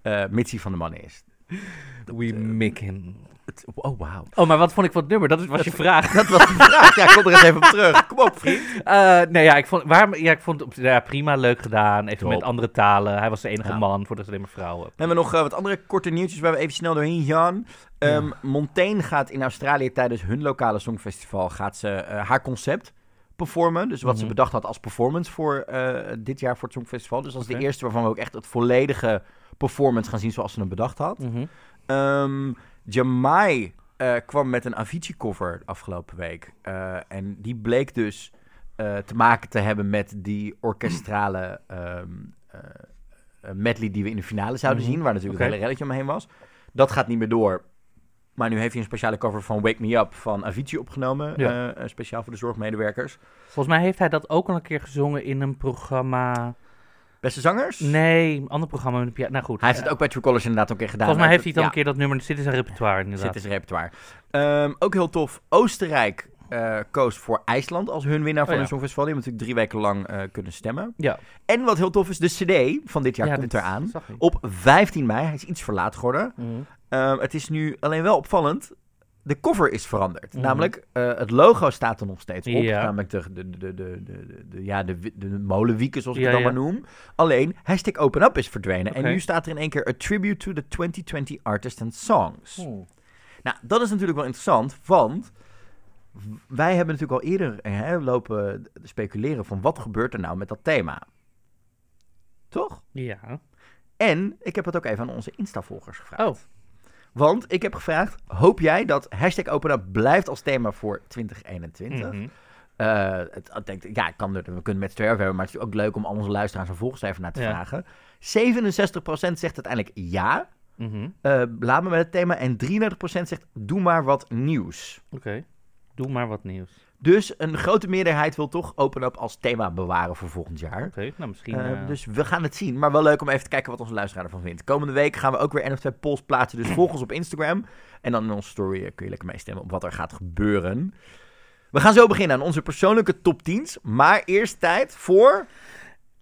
Eh Mitsie van de mannen is. We mikken. Het- oh, wauw. Oh, maar wat vond ik van het nummer? Dat was je vraag. Dat was de vraag. Ja, kom er eens even op terug. Kom op, vriend. Eh, nee, ja, ik vond, waar, ja, ik vond het ja, prima leuk gedaan. Even Top. met andere talen. Hij was de enige Ja. man, voor de alleen maar vrouwen. We hebben nog eh, wat andere korte nieuwtjes waar we even snel doorheen gaan. Ehm Montaigne gaat in Australië tijdens hun lokale songfestival gaat ze, eh, haar concept performen. Dus wat ze Mhm. bedacht had als performance voor dit jaar voor het Songfestival. Dus dat is Oké. de eerste waarvan we ook echt het volledige performance gaan zien zoals ze hem bedacht had. Ehm Jamai eh, kwam met een Avicii-cover afgelopen week. Eh, en die bleek dus eh, te maken te hebben met die orkestrale ehm, eh, eh, medley die we in de finale zouden Mhm. zien. Waar natuurlijk het hele relletje omheen was. Dat gaat niet meer door. Maar nu heeft hij een speciale cover van Wake Me Up van Avicii opgenomen. Ja. eh, speciaal voor de zorgmedewerkers. Volgens mij heeft hij dat ook al een keer gezongen in een programma. Beste zangers? Nee, een ander programma. met een Nou goed. Hij heeft het ook bij True Colors inderdaad ook een keer gedaan. Volgens mij heeft hij dan een keer dat nummer. Dit is een repertoire Zit inderdaad. in zijn repertoire. Ehm, ook heel tof. Oostenrijk eh, koos voor IJsland als hun winnaar van Oh ja. hun Songfestival. Die hebben natuurlijk drie weken lang eh, kunnen stemmen. Ja. En wat heel tof is, de CD van dit jaar Ja, komt dit eraan. Op 15 mei. Hij is iets verlaat geworden. Mhm. Ehm, het is nu alleen wel opvallend. De cover is veranderd. Mhm. Namelijk, eh, het logo staat er nog steeds op. Ja. Namelijk de, de, de, de, de, de, ja, de, de, molenwieken, zoals ik Ja, het dan ja. maar noem. Alleen, hashtag Open Up is verdwenen. En nu staat er in één keer... A tribute to the 2020 artists and songs. Nou, dat is natuurlijk wel interessant, want wij hebben natuurlijk al eerder hè, lopen speculeren van wat gebeurt er nou met dat thema. Toch? Ja. En ik heb het ook even aan onze Insta-volgers gevraagd. Oh. Want ik heb gevraagd, hoop jij dat hashtag OpenUp blijft als thema voor 2021? Mhm. Eh, het, ik denk, ja, kan er, we kunnen met z'n hebben, maar het is ook leuk om al onze luisteraars en volgers even naar te Ja. vragen. 67% zegt uiteindelijk ja, Mhm. eh, laat me met het thema. En 33% zegt, doe maar wat nieuws. Oké. Doe maar wat nieuws. Dus een grote meerderheid wil toch Open Up als thema bewaren voor volgend jaar. Oké, nou misschien... Eh, eh, Dus we gaan het zien. Maar wel leuk om even te kijken wat onze luisteraar ervan vindt. Komende week gaan we ook weer één of twee polls plaatsen. Dus volg ons op Instagram. En dan in onze story eh, kun je lekker meestemmen op wat er gaat gebeuren. We gaan zo beginnen aan onze persoonlijke top 10's. Maar eerst tijd voor...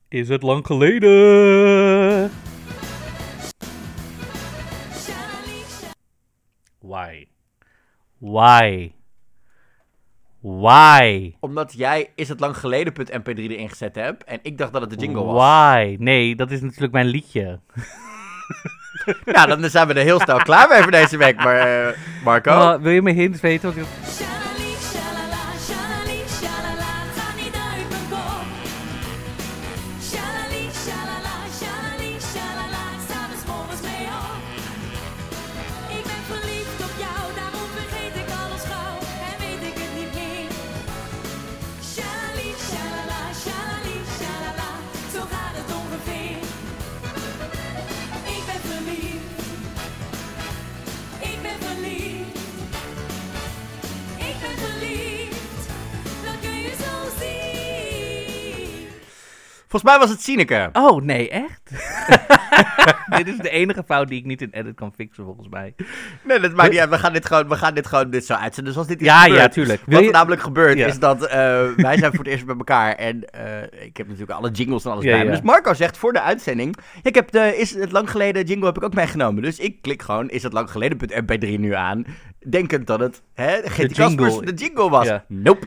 Is het lang geleden? Why? Why? Why? Omdat jij is het lang geleden.mp3 erin gezet hebt. En ik dacht dat het de jingle was. Why? Nee, dat is natuurlijk mijn liedje. Nou, dan zijn we er heel snel klaar mee voor deze week. Maar, eh, Marco. Wil je me hints weten? Want ik- Volgens mij was het Sineke. Oh, nee, echt? dit is de enige fout die ik niet in edit kan fixen, volgens mij. Nee, dat maakt niet uit. We gaan dit gewoon, we gaan dit gewoon dit zo uitzenden. Dus als dit is Ja, gebeurd, ja, tuurlijk. Wil Wat je- er namelijk gebeurt Ja. is dat eh, wij zijn voor het eerst bij elkaar. En eh, ik heb natuurlijk alle jingles en alles Ja, bij me. Dus Marco zegt voor de uitzending... Ik heb de Is het lang geleden jingle heb ik ook meegenomen. Dus ik klik gewoon Is het lang geleden.mp3 nu aan. Denkend dat het hè, Caspers jingle. de jingle was. Nope.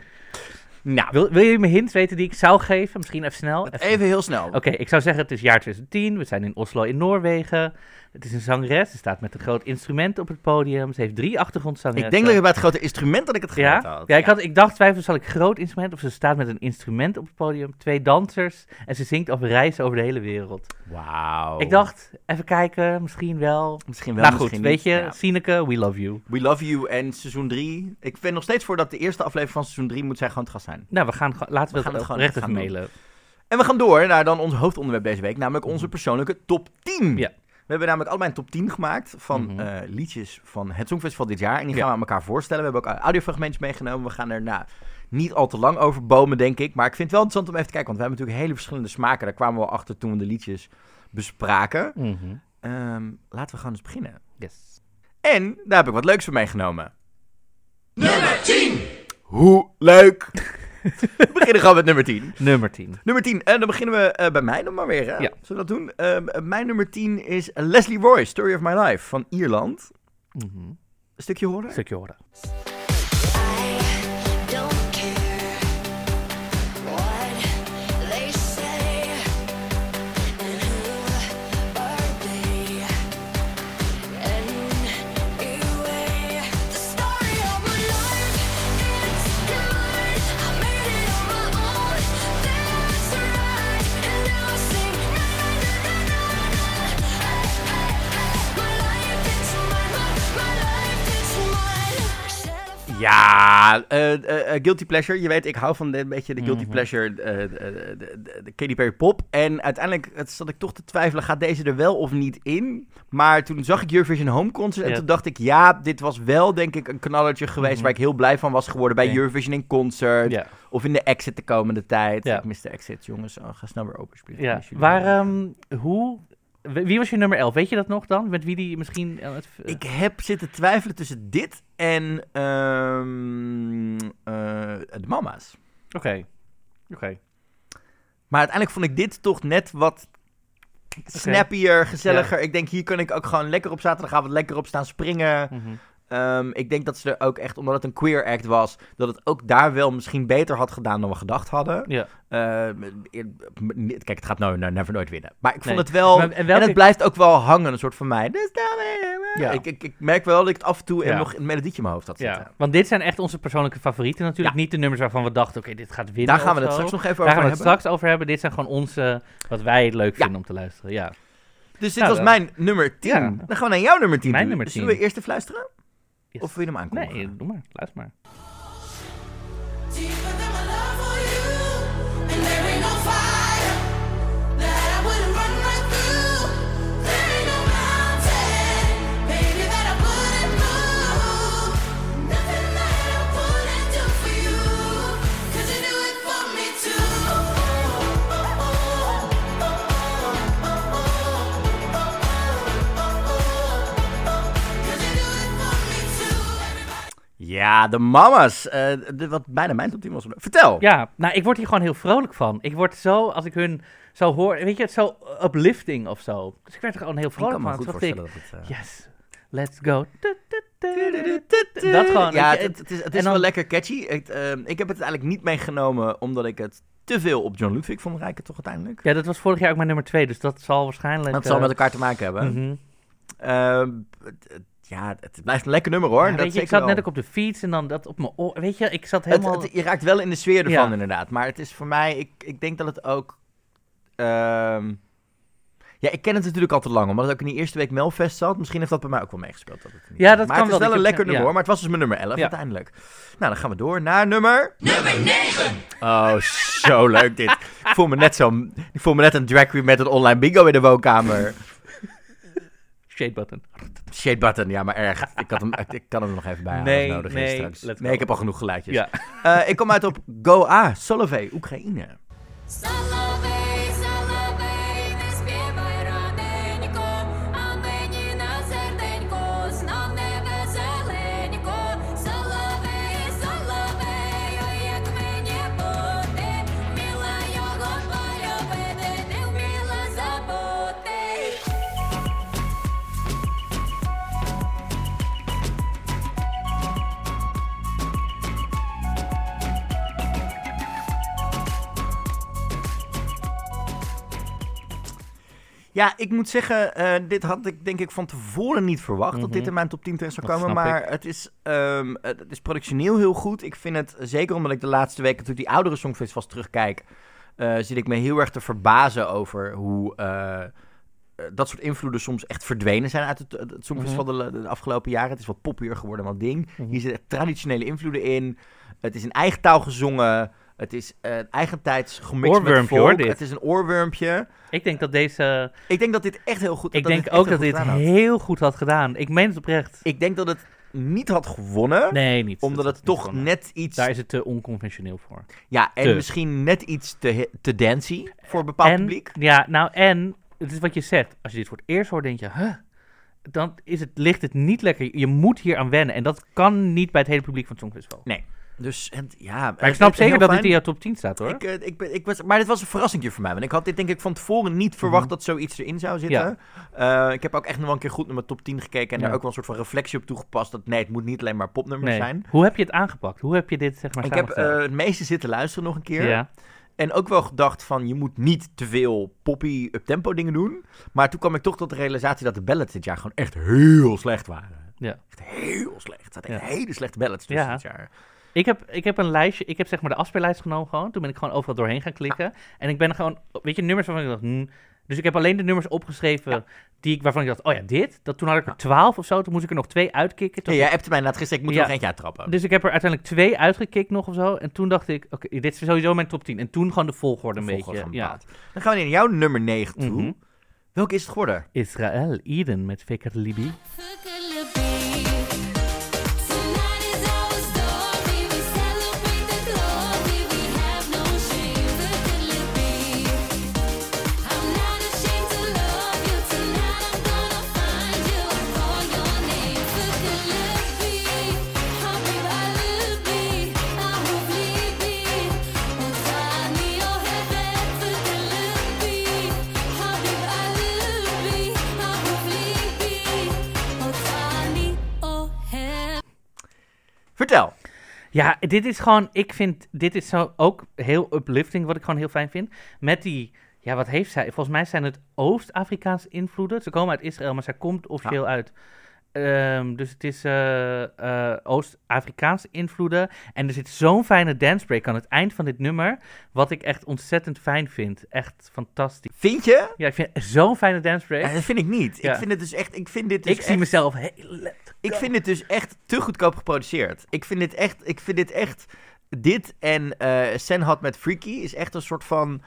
Nou, Wil, wil je me hints weten die ik zou geven? Misschien even snel. Even- even heel snel. Oké, ik zou zeggen het is jaar 2010. We zijn in Oslo in Noorwegen. Het is een zangeres. Ze staat met een groot instrument op het podium. Ze heeft drie achtergrondzangeressen. Ik denk dat je bij het grote instrument dat ik het gehad ja? had. Ja, ik, had, ik dacht twijfel, zal ik groot instrument of ze staat met een instrument op het podium, twee dansers en ze zingt over reizen over de hele wereld. Wauw. Ik dacht, even kijken, misschien wel. Misschien wel, nou goed, misschien weet niet. je, Ja. Sineke, we love you. We Love You en seizoen 3. Ik vind nog steeds voor dat de eerste aflevering van seizoen 3 moet zij gewoon het gast zijn. Nou, we gaan, laten we, We gaan het gewoon recht gaan even mailen. En we gaan door naar dan ons hoofdonderwerp deze week, namelijk onze persoonlijke top 10. Ja. We hebben namelijk allebei een top 10 gemaakt van Mhm. eh, liedjes van het Songfestival dit jaar. En die Ja. gaan we aan elkaar voorstellen. We hebben ook audiofragmentjes meegenomen. We gaan er nou, niet al te lang over bomen, denk ik. Maar ik vind het wel interessant om even te kijken, want we hebben natuurlijk hele verschillende smaken. Daar kwamen we al achter toen we de liedjes bespraken. Mhm. Ehm, laten we gewoon eens beginnen. Yes. En daar heb ik wat leuks voor meegenomen. Nummer 10! Hoe leuk! we beginnen gewoon met nummer 10. Nummer 10. Nummer 10. En dan beginnen we eh, bij mij nog maar weer. Hè? Ja. Zullen we dat doen? Ehm, mijn nummer 10 is Leslie Roy, Story of My Life van Ierland. Mhm. Een stukje horen? Een stukje horen. Ja, eh, eh, eh, Guilty Pleasure. Je weet, ik hou van de, een beetje de Guilty Mhm. Pleasure, de, de, de, Katy Perry pop. En uiteindelijk zat ik toch te twijfelen, gaat deze er wel of niet in? Maar toen zag ik Eurovision Home Concert en Ja. toen dacht ik, ja, dit was wel denk ik een knallertje geweest Mhm. waar ik heel blij van was geworden bij Oké. Eurovision in Concert. Ja. Of in de Exit de komende tijd. Ja. Ik mis de Exit, jongens. Oh, ga snel weer open spelen. ja. Waar, ehm, hoe, wie was je nummer 11? Weet je dat nog dan? Met wie die misschien... eh, het- Ik heb zitten twijfelen tussen dit en ehm, eh, de mama's. Oké. Oké. Maar uiteindelijk vond ik dit toch net wat snappier, gezelliger. Ik denk, hier kan ik ook gewoon lekker op zaterdagavond lekker op staan springen. Mhm. Ehm, ik denk dat ze er ook echt, omdat het een queer act was, dat het ook daar wel misschien beter had gedaan dan we gedacht hadden. Ja. Ehm, kijk, het gaat nou never nooit winnen. Maar ik vond Nee. het wel... Maar- en het blijft ook wel hangen, een soort van mij. Dus daar- Ja. ik, ik, ik merk wel dat ik het af en toe en nog een melodietje in mijn hoofd had zitten. Ja, want dit zijn echt onze persoonlijke favorieten natuurlijk. Niet de nummers waarvan we dachten, oké, dit gaat winnen Daar gaan we het straks nog even Daar over gaan we het hebben. straks over hebben. Dit zijn gewoon onze, wat wij het leuk vinden om te luisteren. Ja. Dus dit Nou, was dan- mijn nummer 10. Ja. Dan gaan we naar jouw nummer 10 Mijn doen. nummer Dus 10. Zullen we eerst even luisteren? Yes. Of wil je hem aankondigen? Nee, doe maar. Luister maar. Ja, de mama's. De, wat bijna mijn top 10 was. Vertel. Ja, nou, ik word hier gewoon heel vrolijk van. Ik word zo, als ik hun zo hoor, weet je, het zo uplifting of zo. Dus ik werd er gewoon heel ik vrolijk kan me van. goed ik, dat het... eh, yes, let's go. Dat gewoon, Ja, je, het, het is, het is dan- wel lekker catchy. Het, ehm, ik heb het eigenlijk niet meegenomen omdat ik het te veel op John Ludwig vond rijken, toch uiteindelijk. Ja, dat was vorig jaar ook mijn nummer twee, dus dat zal waarschijnlijk... Dat zal eh, met elkaar te maken hebben. het- ja, het blijft een lekker nummer hoor. Ja, dat weet je, ik zat wel. net ook op de fiets en dan dat op mijn oor. Weet je, ik zat helemaal... het- je raakt wel in de sfeer ervan Ja. inderdaad. Maar het is voor mij, ik, ik denk dat het ook... ehm, ja, ik ken het natuurlijk al te lang, omdat het ook in die eerste week Melfest zat. Misschien heeft dat bij mij ook wel meegespeeld. Dat het niet Ja, dat maar kan het is wel. wel Ik een lekker ja. nummer hoor, maar het was dus mijn nummer 11 Ja. uiteindelijk. Nou, dan gaan we door naar nummer... Nummer 9! Oh, zo leuk dit. Ik voel me net zo... Ik voel me net een drag queen met een online bingo in de woonkamer. Shade button. Shade button, ja, maar erg. Ik, had hem, ik kan hem nog even bijhouden nee, nodig nee, straks. Nee, ik heb al genoeg geluidjes. Ja. Eh, ik kom uit op Goa, Solovey, Oekraïne. Ja, ik moet zeggen, eh, dit had ik denk ik van tevoren niet verwacht dat dit Mhm. in mijn top 10 terecht zou komen. Maar het is, ehm, het is productioneel heel goed. Ik vind het, zeker omdat ik de laatste weken, toen ik die oudere songfestivals terugkijk, eh zit ik me heel erg te verbazen over hoe eh, dat soort invloeden soms echt verdwenen zijn uit het, het songfestival de, de afgelopen jaren. Het is wat poppier geworden dan ding. Mhm. Hier zitten traditionele invloeden in. Het is in eigen taal gezongen. Het is eh eigentijds gemixt met volk. hoor, dit. Het is een oorwormpje. Ik denk dat deze... Ik denk dat dit echt heel goed Ik dat denk dit ook dat dit heel goed had gedaan. Ik meen het oprecht. Ik denk dat het niet had gewonnen. Nee, niet. omdat Dat het toch gewonnen. net iets... Daar is het te onconventioneel voor. ja, en te- misschien net iets te, te dancey voor een bepaald en, publiek. Ja, nou en, het is wat je zegt. Als je dit voor het eerst hoort, denk je, huh? Dan is het, ligt het niet lekker. Je moet hier aan wennen. En dat kan niet bij het hele publiek van het Songfestival. Nee. Dus en, ja... Maar ik snap zeker dat dit in jouw top 10 staat, hoor. Ik, eh, ik, ben- ik was, maar dit was een verrassing voor mij. Want ik had dit denk ik van tevoren niet verwacht Mhm. dat zoiets erin zou zitten. Eh, ik heb ook echt nog wel een keer goed naar mijn top 10 gekeken. En Ja. daar ook wel een soort van reflectie op toegepast. Dat nee, het moet niet alleen maar popnummers Nee. zijn. Hoe heb je het aangepakt? Hoe heb je dit, zeg maar, Ik heb eh, het meeste zitten luisteren nog een keer. Ja. En ook wel gedacht van, je moet niet te veel poppy up-tempo dingen doen. Maar toen kwam ik toch tot de realisatie dat de ballads dit jaar gewoon echt heel slecht waren. Ja. Echt heel slecht. Het zaten echt Ja. hele slechte ballads tussen Ja. dit jaar. Ik heb, ik heb een lijstje, ik heb zeg maar de afspeellijst genomen gewoon. Toen ben ik gewoon overal doorheen gaan klikken. En ik ben gewoon, weet je, nummers waarvan ik dacht, hmm. Dus ik heb alleen de nummers opgeschreven die ik, waarvan ik dacht, oh ja, dit. Dat, toen had ik er twaalf of zo, toen moest ik er nog twee uitkicken. Ja, jij hebt mij net gezegd, ik moet er Ja. nog eentje uittrappen. Dus ik heb er uiteindelijk twee uitgekikt nog of zo. En toen dacht ik, oké, dit is sowieso mijn top 10. En toen gewoon de volgorde een De volgorde beetje. van Ja. Dan gaan we naar jouw nummer 9 toe. Mhm. Welke is het geworden? Israël, Eden met Fikr Libi. Vertel. Ja, dit is gewoon, ik vind, dit is zo ook heel uplifting, wat ik gewoon heel fijn vind. Met die, ja, wat heeft zij? Volgens mij zijn het Oost-Afrikaanse invloeden. Ze komen uit Israël, maar zij komt officieel uit. Ehm, dus het is eh, eh, Oost-Afrikaanse invloeden. En er zit zo'n fijne dancebreak aan het eind van dit nummer. Wat ik echt ontzettend fijn vind. Echt fantastisch. Vind je? Ja, ik vind zo'n fijne dancebreak. Ja, dat vind ik niet. Ja. Ik vind het dus echt... Ik, vind dit dus ik zie mezelf heel... Ik vind dit dus echt te goedkoop geproduceerd. Ik vind dit echt... Ik vind dit echt... Dit en eh Sen had met Freaky is echt een soort van...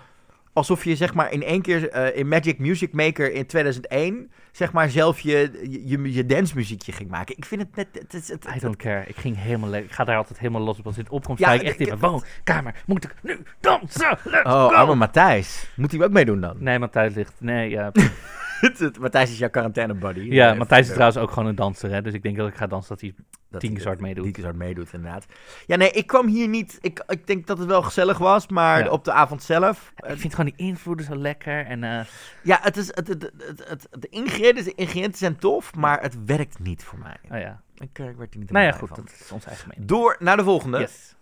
Alsof je zeg maar in één keer eh, in Magic Music Maker in 2001... zeg maar zelf je, je, je, je dancemuziekje ging maken. Ik vind het net... Het, is- het, I het- don't care. Ik ging helemaal. Ik ga daar altijd helemaal los op. Als dit opkomt, Ja, sta ik echt in mijn woonkamer. Moet ik nu dansen? Let's Oh, go! arme Matthijs. Moet hij ook meedoen dan? Nee, Matthijs ligt... Nee, ja. Matthijs is jouw quarantaine buddy. ja Matthijs is trouwens ook gewoon een danser, hè. Dus ik denk dat ik ga dansen dat hij... dat hard meedoet. Tien keer zo hard meedoet, inderdaad. Ja, nee, ik kwam hier niet... Ik, ik denk dat het wel gezellig was, maar Ja. op de avond zelf... Ik vind gewoon die invloeden zo lekker. En eh, Ja, het is, het, het, het, het- de, ingrediënten, de ingrediënten zijn tof, maar het werkt niet voor mij. oh ja. Ik, eh, ik werd er niet Nou ja, goed. van. Dat is ons eigen mening. Door naar de volgende. Yes.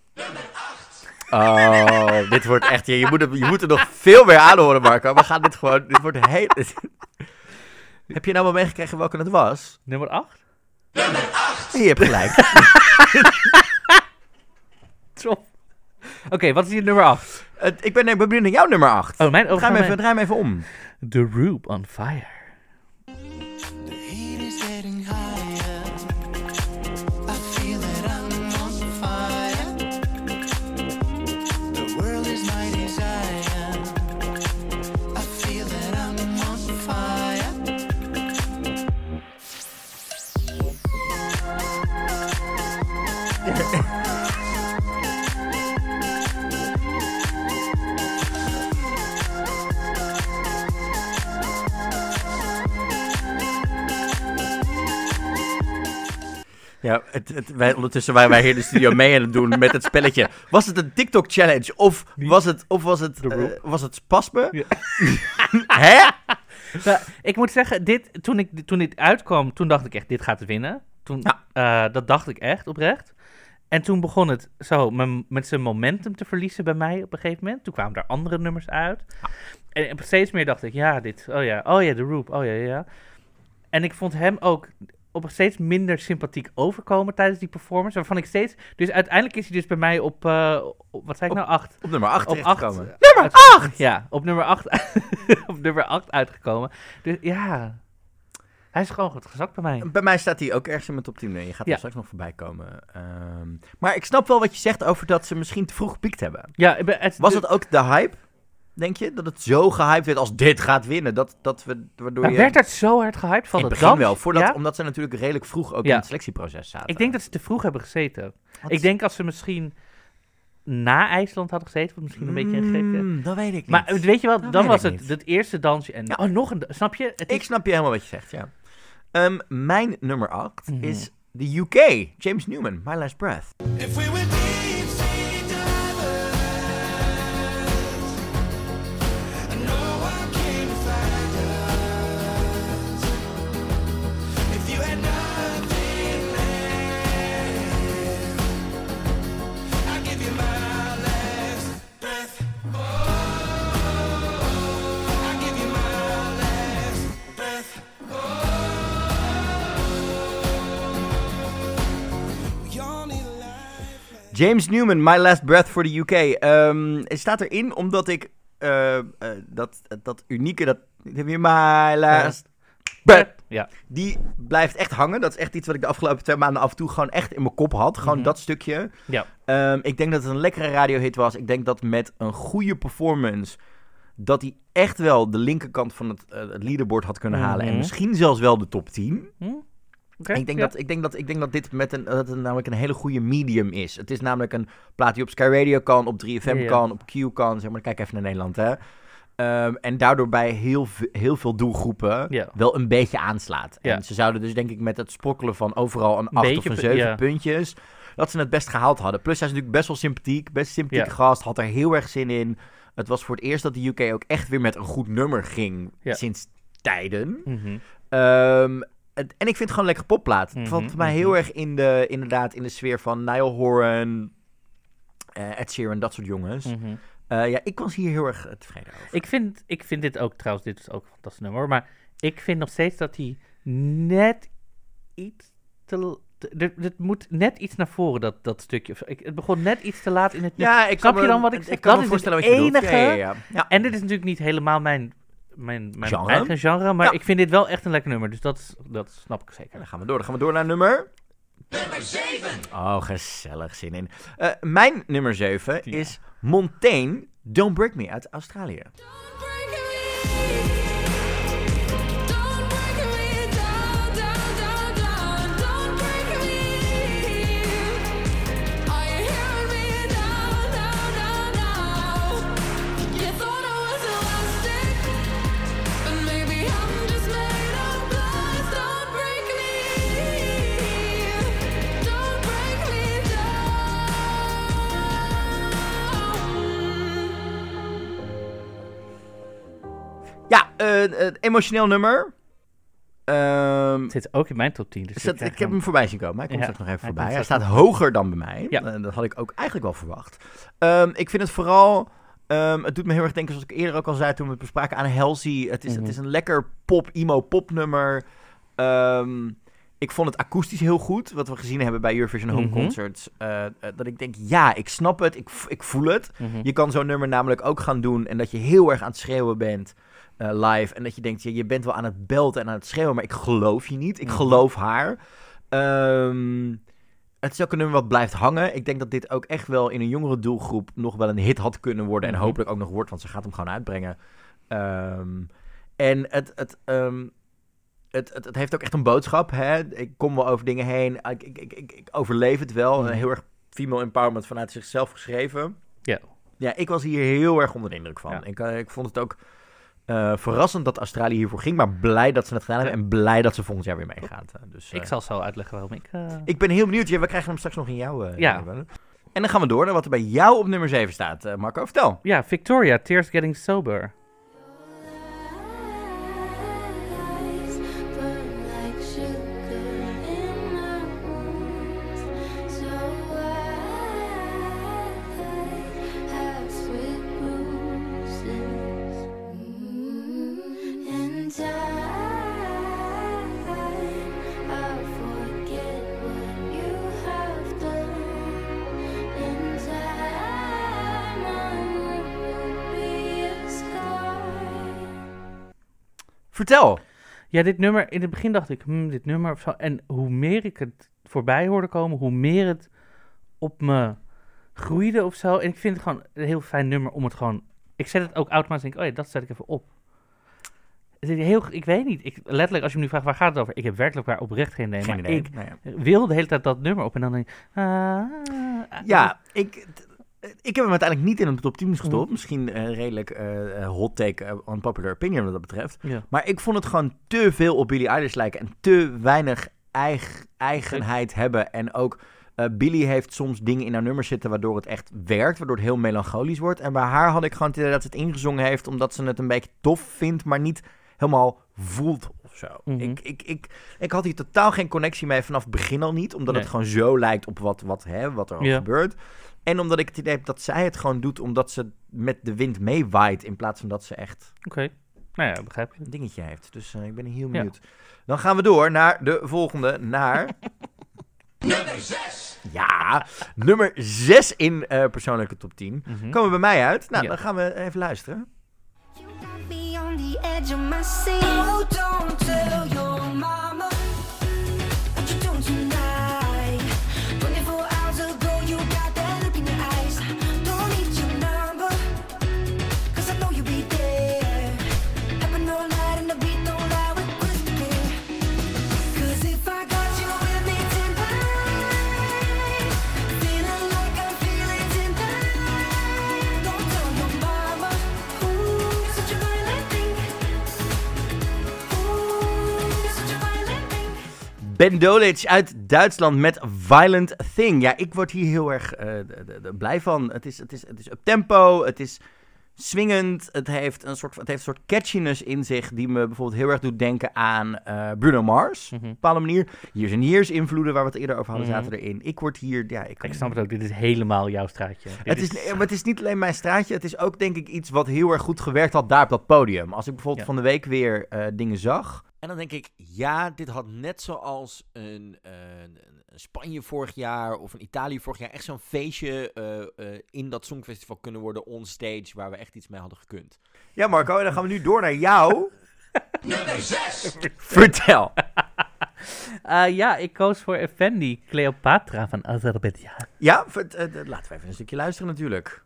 Oh, dit wordt echt... ja, Je moet, er, je moet er nog veel meer aan horen, Marco. We gaan dit gewoon... Dit wordt heel... Heb je nou wel meegekregen welke het was? Nummer 8? Je hebt gelijk. Top. Oké, wat is hier nummer 8? Het- ik ben, ik ben benieuwd naar jouw nummer 8. Oh, mijn... Oh, draai, hem even, draai hem even om. The Roop on Fire. Ja, het, het, wij, ondertussen waren wij hier in de studio mee aan het doen met het spelletje. Was het een TikTok-challenge of was het, of was het, eh, was het spasme? Ja. Hè? Nou, ik moet zeggen, dit, toen, ik, toen dit uitkwam, toen dacht ik echt, dit gaat winnen. Toen, Ja. eh, dat dacht ik echt, oprecht. En toen begon het zo met zijn momentum te verliezen bij mij op een gegeven moment. Toen kwamen er andere nummers uit. En steeds meer dacht ik, ja, dit, oh ja, oh ja, de Roop, oh ja, ja. En ik vond hem ook op steeds minder sympathiek overkomen tijdens die performance. Waarvan ik steeds, dus uiteindelijk is hij dus bij mij op, eh, op wat zei ik Op nou, acht? Op nummer 8 Op. Nummer 8! Ja, op nummer 8, op nummer 8 uitgekomen. Dus ja, hij is gewoon goed gezakt bij mij. Bij mij staat hij ook ergens in mijn top 10. Je gaat Ja. er straks nog voorbij komen. Ehm, maar ik snap wel wat je zegt over dat ze misschien te vroeg gepiekt hebben. Ja, ik ben- het, Was het ook de hype? Denk je? Dat het zo gehyped werd als dit gaat winnen? Dat, dat we, waardoor Maar je... werd het zo hard gehyped van het begin wel. Voordat, Ja? Omdat ze natuurlijk redelijk vroeg ook Ja. in het selectieproces zaten. Ik denk dat ze te vroeg hebben gezeten. Wat? Ik denk als ze misschien na IJsland hadden gezeten, wat misschien een beetje een gekke... Mm, Dat weet ik niet. Maar weet je wat, Dat dan was het niet. het eerste dansje en... Ja. Oh, nog een... Snap je? Het Ik is, snap je helemaal wat je zegt, ja. Ehm, mijn nummer 8 Mhm. is de UK. James Newman, My Last Breath. If we James Newman, My Last Breath for the UK. Ehm, het staat erin omdat ik eh, dat, dat unieke, dat My Last Breath, Ja. die blijft echt hangen. Dat is echt iets wat ik de afgelopen twee maanden af en toe gewoon echt in mijn kop had. Gewoon Mhm. dat stukje. Ja. Ehm, ik denk dat het een lekkere radiohit was. Ik denk dat met een goede performance... dat hij echt wel de linkerkant van het, eh, het leaderboard had kunnen halen. En Mhm. misschien zelfs wel de top 10. Hm? Ik, denk ja. dat, ik, denk dat, ik denk dat dit met een, dat het namelijk een hele goede medium is. Het is namelijk een plaat die op Sky Radio kan, op 3FM Ja, ja. kan, op Q kan. Zeg maar, kijk even naar Nederland, hè. Ehm, en daardoor bij heel, heel veel doelgroepen wel een beetje aanslaat. En ze zouden dus denk ik met het sprokkelen van overal een 8 of een pu- 7 ja. puntjes... dat ze het best gehaald hadden. Plus hij is natuurlijk best wel sympathiek, best sympathieke gast. Had er heel erg zin in. Het was voor het eerst dat de UK ook echt weer met een goed nummer ging sinds tijden. Het- en ik vind het gewoon lekker popplaat. Het valt Mhm, mij heel mhm. erg in de, inderdaad in de sfeer van Niall Horan, eh Ed Sheeran, dat soort jongens. Mhm. Eh, ja, ik was hier heel erg eh, tevreden over. Ik vind, ik vind dit ook, trouwens, dit is ook een fantastisch nummer, maar ik vind nog steeds dat hij net iets te... het moet net iets naar voren, dat, dat stukje. Ik, het begon net iets te laat in het ja, ik Snap je dan wat ik zeg? Ik kan Dat me is voorstellen het wat je bedoelt. enige. Ja, ja, ja. Ja. En dit is natuurlijk niet helemaal mijn, mijn, mijn Genre? eigen genre, maar Ja. ik vind dit wel echt een lekker nummer. Dus dat, dat snap ik zeker. Dan gaan we door. Dan gaan we door naar nummer... Nummer 7. Oh, gezellig. Zin in. Eh, mijn nummer 7 Ja. is Montaigne, Don't Break Me uit Australië. Don't break Het emotioneel nummer. Ehm, Het zit ook in mijn top 10. Dus dat- ik heb hem- hem voorbij zien komen. Hij komt Ja, straks nog even hij voorbij. Hij staat hoger dan bij mij. Ja. Dat had ik ook eigenlijk wel verwacht. Ehm, ik vind het vooral... ehm, het doet me heel erg denken, zoals ik eerder ook al zei toen we het bespraken, aan Halsey. Het is, Mhm. het is een lekker pop, emo pop nummer. Ik vond het akoestisch heel goed, wat we gezien hebben bij Eurovision Home Mhm. Concerts. Eh, eh, dat ik denk, ja, ik snap het, ik, ik voel het. Mhm. Je kan zo'n nummer namelijk ook gaan doen en dat je heel erg aan het schreeuwen bent eh, live. En dat je denkt, je, je bent wel aan het belten en aan het schreeuwen, maar ik geloof je niet. Ik Mhm. geloof haar. Ehm, het is ook een nummer wat blijft hangen. Ik denk dat dit ook echt wel in een jongere doelgroep nog wel een hit had kunnen worden. En Mhm. hopelijk ook nog wordt, want ze gaat hem gewoon uitbrengen. Ehm, en het, het, ehm, het, het, het heeft ook echt een boodschap. Hè? Ik kom wel over dingen heen. Ik, ik, ik, ik, overleef het wel. Mhm. Een heel erg female empowerment vanuit zichzelf geschreven. Ja. Ja, ik was hier heel erg onder de indruk van. Ja. Ik, eh, ik vond het ook eh, verrassend dat Australië hiervoor ging. Maar blij dat ze het gedaan hebben. En blij dat ze volgend jaar weer meegaat. Eh, Dus, Ik eh, zal zo uitleggen waarom ik... ik ben heel benieuwd. Ja, we krijgen hem straks nog in jouw... eh, Ja. En dan gaan we door naar wat er bij jou op nummer 7 staat. Marco, vertel. Ja, Victoria, Tears Getting Sober. Vertel. Ja, dit nummer, in het begin dacht ik, hmm, dit nummer of zo. En hoe meer ik het voorbij hoorde komen, hoe meer het op me groeide of zo. En ik vind het gewoon een heel fijn nummer om het gewoon... Ik zet het ook automatisch en denk, oh ja, dat zet ik even op. Het is heel, ik weet niet, ik, letterlijk als je me nu vraagt waar gaat het over, ik heb werkelijk waar oprecht geen idee. Geen maar idee. ik wil de hele tijd dat nummer op en dan denk ik... ah, ah, Ja, ik, ik heb hem uiteindelijk niet in een top 10 Mhm. gestopt. Misschien een redelijk eh, eh, hot take, uh, unpopular opinion wat dat betreft. Ja. Maar ik vond het gewoon te veel op Billie Eilish lijken en te weinig eig- eigenheid hebben. En ook Billie heeft soms dingen in haar nummers zitten waardoor het echt werkt, waardoor het heel melancholisch wordt. En bij haar had ik gewoon het idee dat ze het ingezongen heeft omdat ze het een beetje tof vindt, maar niet helemaal voelt of zo. Mhm. ik, ik, ik, ik had hier totaal geen connectie mee vanaf het begin al niet, omdat Nee. het gewoon zo lijkt op wat, wat, hè, wat er al Ja. gebeurt. En omdat ik het idee heb dat zij het gewoon doet omdat ze met de wind meewaait in plaats van dat ze echt Oké, nou ja, begrijp ik. een dingetje heeft. Dus eh, ik ben heel Ja. benieuwd. Dan gaan we door naar de volgende, naar... nummer 6! Ja, nummer 6 in eh, persoonlijke top 10. Mhm. Komen bij mij uit. Nou, Ja. dan gaan we even luisteren. You got me on the edge of my seat. Oh, don't tell your mama Ben Dolic uit Duitsland met Violent Thing. Ja, ik word hier heel erg eh, blij van. Het is, het is, het is up tempo, het is swingend, het heeft een soort, het heeft een soort catchiness in zich die me bijvoorbeeld heel erg doet denken aan eh, Bruno Mars. Op Mhm. een bepaalde manier. Hier zijn Years invloeden waar we het eerder over hadden, Mhm. zaten erin. Ik word hier, ja, ik, Ik snap het ook, dit is helemaal jouw straatje. Dit Het is, maar het is niet alleen mijn straatje. Het is ook denk ik iets wat heel erg goed gewerkt had daar op dat podium. Als ik bijvoorbeeld Ja. van de week weer eh, dingen zag. En dan denk ik, ja, dit had net zoals een, eh, een Spanje vorig jaar of een Italië vorig jaar echt zo'n feestje eh, eh, in dat Songfestival kunnen worden onstage waar we echt iets mee hadden gekund. Ja, Marco, en dan gaan we nu door naar jou. Nummer 6. Vertel. Eh, ja, ik koos voor Effendi, Cleopatra van Azerbeidzjan. Ja, laten we even een stukje luisteren natuurlijk.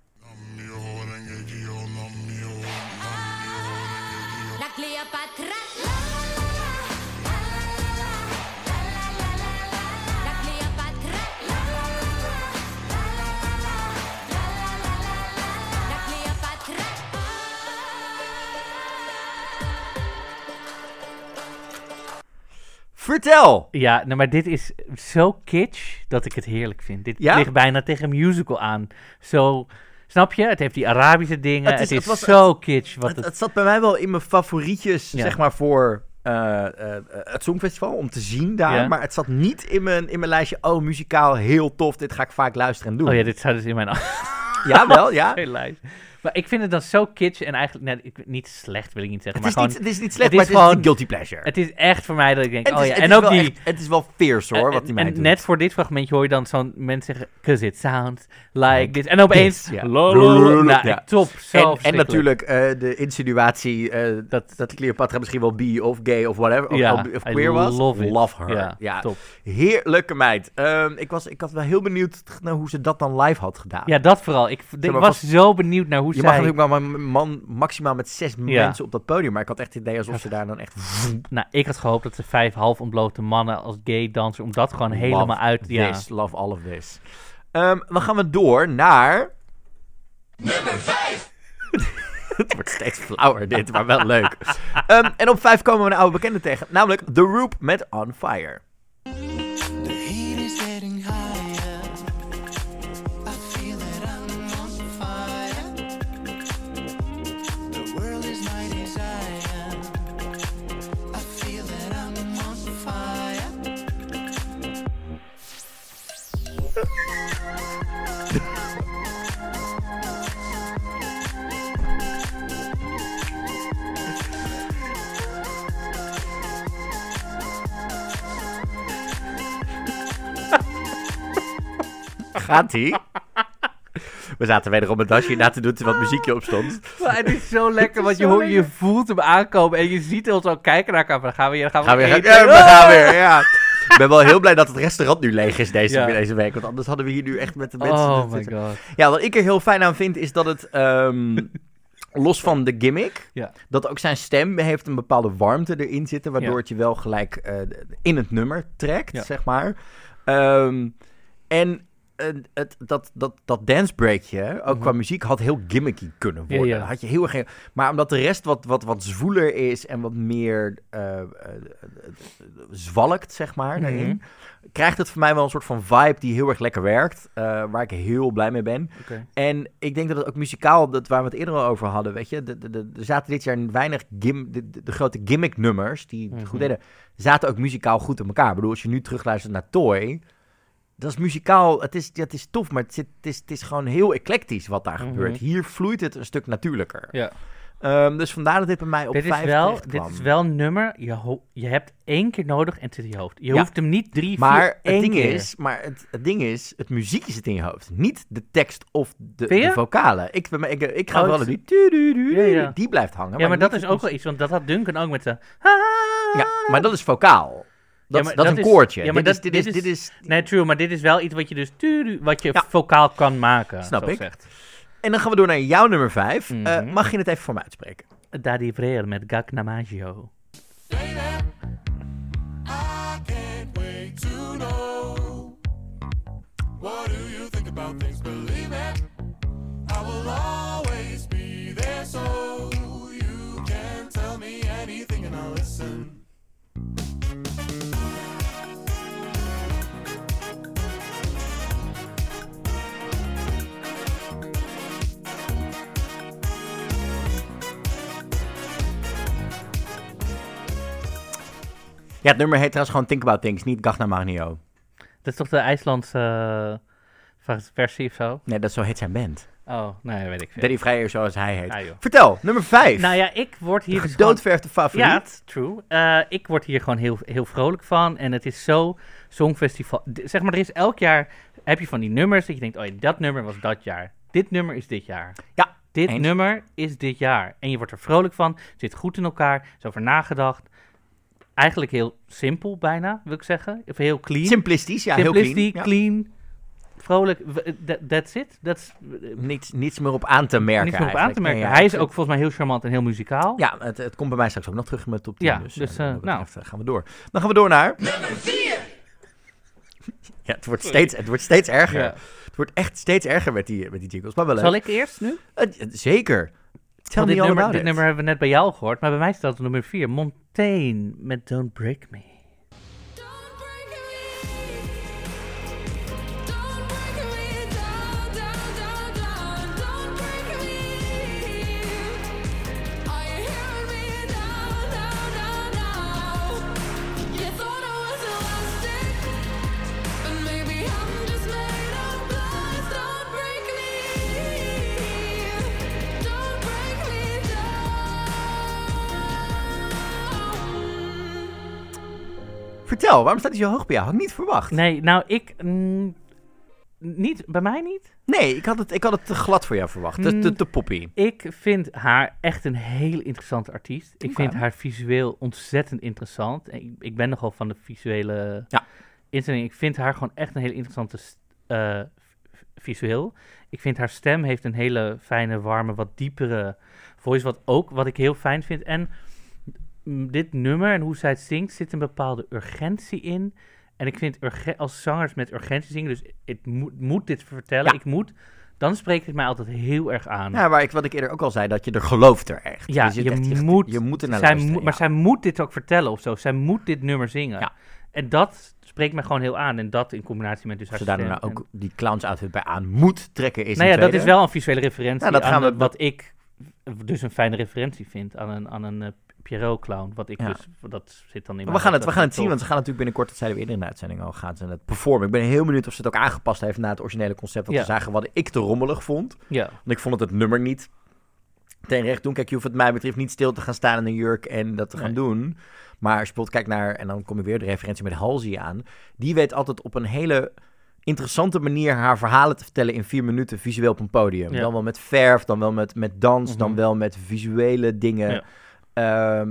Vertel. Ja, nou, maar dit is zo kitsch dat ik het heerlijk vind. Dit Ja? ligt bijna tegen een musical aan. Zo, snap je? Het heeft die Arabische dingen. Het Het is- is, het was- zo kitsch. Wat Het, zat bij mij wel in mijn favorietjes, Ja. zeg maar, voor eh, eh, het Songfestival. Om te zien daar. Ja. Maar het zat niet in mijn, in mijn lijstje. Oh, muzikaal, heel tof. Dit ga ik vaak luisteren en doen. oh ja, dit staat dus in mijn Ja, wel, ja. hele lijst. Maar ik vind het dan zo kitsch en eigenlijk net, ik, niet slecht wil ik niet zeggen. Het is, maar niet, gewoon, het is niet slecht, het maar is het is gewoon- guilty pleasure. het is echt voor mij dat ik denk, En het oh is- ja. En is ook wel die... echt- het is wel fierce hoor, en- wat die en meid doet. net voor dit fragmentje hoor je dan zo'n mensen zeggen, cause it sounds like this. En opeens, ja. Nou, Ja. top. Zo En, en natuurlijk eh, de insinuatie eh, dat, dat Cleopatra misschien wel bi of gay of whatever, of, Ja, queer was. love it. her. Ja, Ja, top. heerlijke meid. Ehm, ik, was, ik had wel heel benieuwd naar hoe ze dat dan live had gedaan. Ja, dat vooral. Ik, ik was zo benieuwd naar hoe je mag natuurlijk maar een man maximaal met zes Ja. mensen op dat podium, maar ik had echt het idee alsof ze daar dan echt... Nou, ik had gehoopt dat ze vijf half ontblote mannen als gay dansen, om dat gewoon helemaal Love uit... Ja. This, love all of this. Ehm, dan gaan we door naar... Nummer 5! Het wordt steeds flauwer dit, maar wel leuk. Ehm, en op 5 komen we een oude bekende tegen, namelijk The Roop met On Fire. We zaten wederom een dasje na te doen terwijl het muziekje op stond. Maar het is zo lekker, want je, hoort, je voelt hem aankomen en je ziet ons al kijken naar elkaar. Dan gaan we hier, dan gaan we, Gaan we, eten. ja, we gaan weer, ja. Ik ben wel heel blij dat het restaurant nu leeg is deze, Ja. deze week. Want anders hadden we hier nu echt met de mensen... Oh my zitten. god. Ja, wat ik er heel fijn aan vind is dat het... ehm, los van de gimmick, Ja. dat ook zijn stem heeft een bepaalde warmte erin zitten, waardoor Ja. het je wel gelijk eh, in het nummer trekt, zeg maar. Ehm, en het, dat, dat, dat dancebreakje, ook Mhm. qua muziek, had heel gimmicky kunnen worden. ja. Had je heel erg, maar omdat de rest wat, wat, wat zwoeler is en wat meer eh, eh, zwalkt, zeg maar, Mhm. daarin, krijgt het voor mij wel een soort van vibe die heel erg lekker werkt, eh, waar ik heel blij mee ben. En ik denk dat het ook muzikaal, dat waar we het eerder al over hadden, weet je, de, de, de, er zaten dit jaar weinig gim, de, de, de grote gimmick nummers die het Mhm. goed deden, zaten ook muzikaal goed in elkaar. Ik bedoel, als je nu terugluistert naar Toy, dat is muzikaal, het is, het is tof, maar het, zit, het, is, het is gewoon heel eclectisch wat daar Mhm. gebeurt. Hier vloeit het een stuk natuurlijker. Ja. Ehm, dus vandaar dat dit bij mij op Dit is, vijf wel, terecht dit is wel een nummer, je, je hebt één keer nodig en het zit in je hoofd. Je Ja. hoeft hem niet drie, Maar vier, één het ding, keer. is, maar het, het ding is, het muziekje zit in je hoofd. Niet de tekst of de, de vocalen. Ik, ik, ik ga Oh, wel die... Ja, ja. Die blijft hangen. ja, maar dat niet is ook wel iets, want dat had Duncan ook met de... Ja, maar dat is vocaal. Dat, maar dat, dat is is- een koortje. ja, maar dit, dat- is, dit, dit is, is- dit is... Nee, true, maar dit is wel iets wat je dus tudu- wat je Ja. vocaal kan maken. Snap ik. Zegt. En dan gaan we door naar jouw nummer 5. Mhm. mag je het even voor mij uitspreken? Daddy Freer met Gak Namaggio. I can't wait to know. What do you think about things? Believe it, I will Ja, het nummer heet trouwens gewoon Think About Things, niet Gagna Magnio. Dat is toch de IJslandse eh, versie of zo? Nee, dat zo heet zijn band. Oh, nee, weet ik veel. Daddy Vrijer zoals hij heet. Joh. Vertel, nummer 5. Nou ja, ik word hier dus gewoon- gedoodverfde favoriet. Ja, true. Eh, ik word hier gewoon heel, heel vrolijk van. En het is zo songfestival. Zeg maar, er is elk jaar heb je van die nummers dat je denkt, oh ja, dat nummer was dat jaar. Dit nummer is dit jaar. Ja, Dit eens. nummer is dit jaar. En je wordt er vrolijk van. Het zit goed in elkaar. Er is over nagedacht. Eigenlijk heel simpel bijna, wil ik zeggen. Of heel clean. Simplistisch, ja, heel clean. Ja. clean. Vrolijk. Eh, that- That's it. Dat Niets, niets meer op aan te merken niets meer op aan te eigenlijk. merken. Nee, ja, Hij is ook volgens mij heel charmant en heel muzikaal. Ja, het, het komt bij mij straks ook nog terug in mijn top 10. Ja, dus, dus, eh, eh, nou. betreft, eh, gaan we door. Dan gaan we door naar... Nummer 4! Ja, het wordt, steeds, het wordt steeds erger. Ja. Het wordt echt steeds erger met die, met die jingles. Maar wel leuk. Zal ik eerst nu? Eh, zeker. Tell me dit, all nummer, about dit it. nummer hebben we net bij jou gehoord, maar bij mij staat het nummer 4. Montaigne met Don't Break Me. Vertel, waarom staat hij zo hoog bij jou? Had ik niet verwacht. Nee, nou ik... mm, niet, bij mij niet. Nee, ik had het, ik had het te glad voor jou verwacht. Te, te, Mm. te poppy. Ik vind haar echt een hele interessante artiest. Ik Oké. vind haar visueel ontzettend interessant. En Ik, ik ben nogal van de visuele Ja. instelling. Ik vind haar gewoon echt een hele interessante eh, v- visueel. Ik vind haar stem heeft een hele fijne, warme, wat diepere voice. Wat ook, wat ik heel fijn vind. En dit nummer en hoe zij het zingt, zit een bepaalde urgentie in. En ik vind als zangers met urgentie zingen, dus ik moet, moet dit vertellen, Ja. ik moet, dan spreekt het mij altijd heel erg aan. Ja, waar ik, wat ik eerder ook al zei, dat je er gelooft er echt. Ja, Dus je, echt- echt- moet, je moet er naar zij Maar zij moet dit ook vertellen of zo. Zij moet dit nummer zingen. Ja. En dat spreekt mij gewoon heel aan. En dat in combinatie met dus haar je daar nou ook die clowns outfit bij aan moet trekken is nou ja, dat is wel een visuele referentie dat aan gaan we- wat ik dus een fijne referentie vind aan een, aan een eh, Pierrot-clown. Wat ik Ja. dus, dat zit dan in Maar mijn we gaan het, we gaan het zien, want ze gaan natuurlijk binnenkort, dat zeiden we eerder in de uitzending al, gaan ze het performen. Ik ben heel benieuwd of ze het ook aangepast heeft naar het originele concept. Want Ja. ze zagen wat ik te rommelig vond. Ja, Want ik vond het het nummer niet ten recht doen. Kijk, je hoeft wat mij betreft niet stil te gaan staan in een jurk en dat te gaan doen. Maar als je bijvoorbeeld kijkt naar, en dan kom ik weer de referentie met Halsey aan. Die weet altijd op een hele interessante manier haar verhalen te vertellen in vier minuten visueel op een podium. Ja. Dan wel met verf, dan wel met, met dans, dan Mhm. wel met visuele dingen. Ja. Ehm,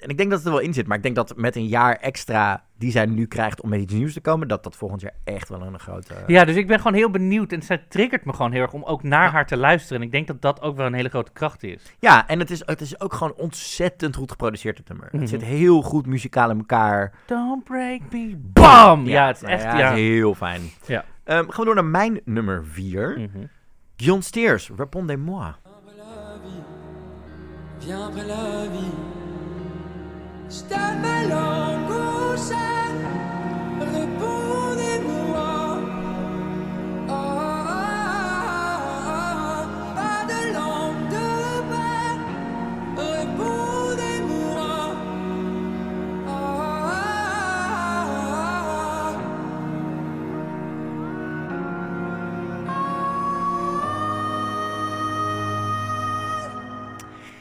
en ik denk dat het er wel in zit, maar ik denk dat met een jaar extra die zij nu krijgt om met iets nieuws te komen, dat dat volgend jaar echt wel een grote... Ja, dus ik ben gewoon heel benieuwd. En zij triggert me gewoon heel erg om ook naar Ja. haar te luisteren. En ik denk dat dat ook wel een hele grote kracht is. Ja, en het is, het is ook gewoon ontzettend goed geproduceerd, het nummer. Mhm. Het zit heel goed muzikaal in elkaar. Don't break me. Bam! Ja, het is nou echt, ja, ja. het is heel fijn. Ja. Ehm, gaan we door naar mijn nummer 4. Mhm. John Steers, Répondez-moi. Viens après la vie. Je t'appelle en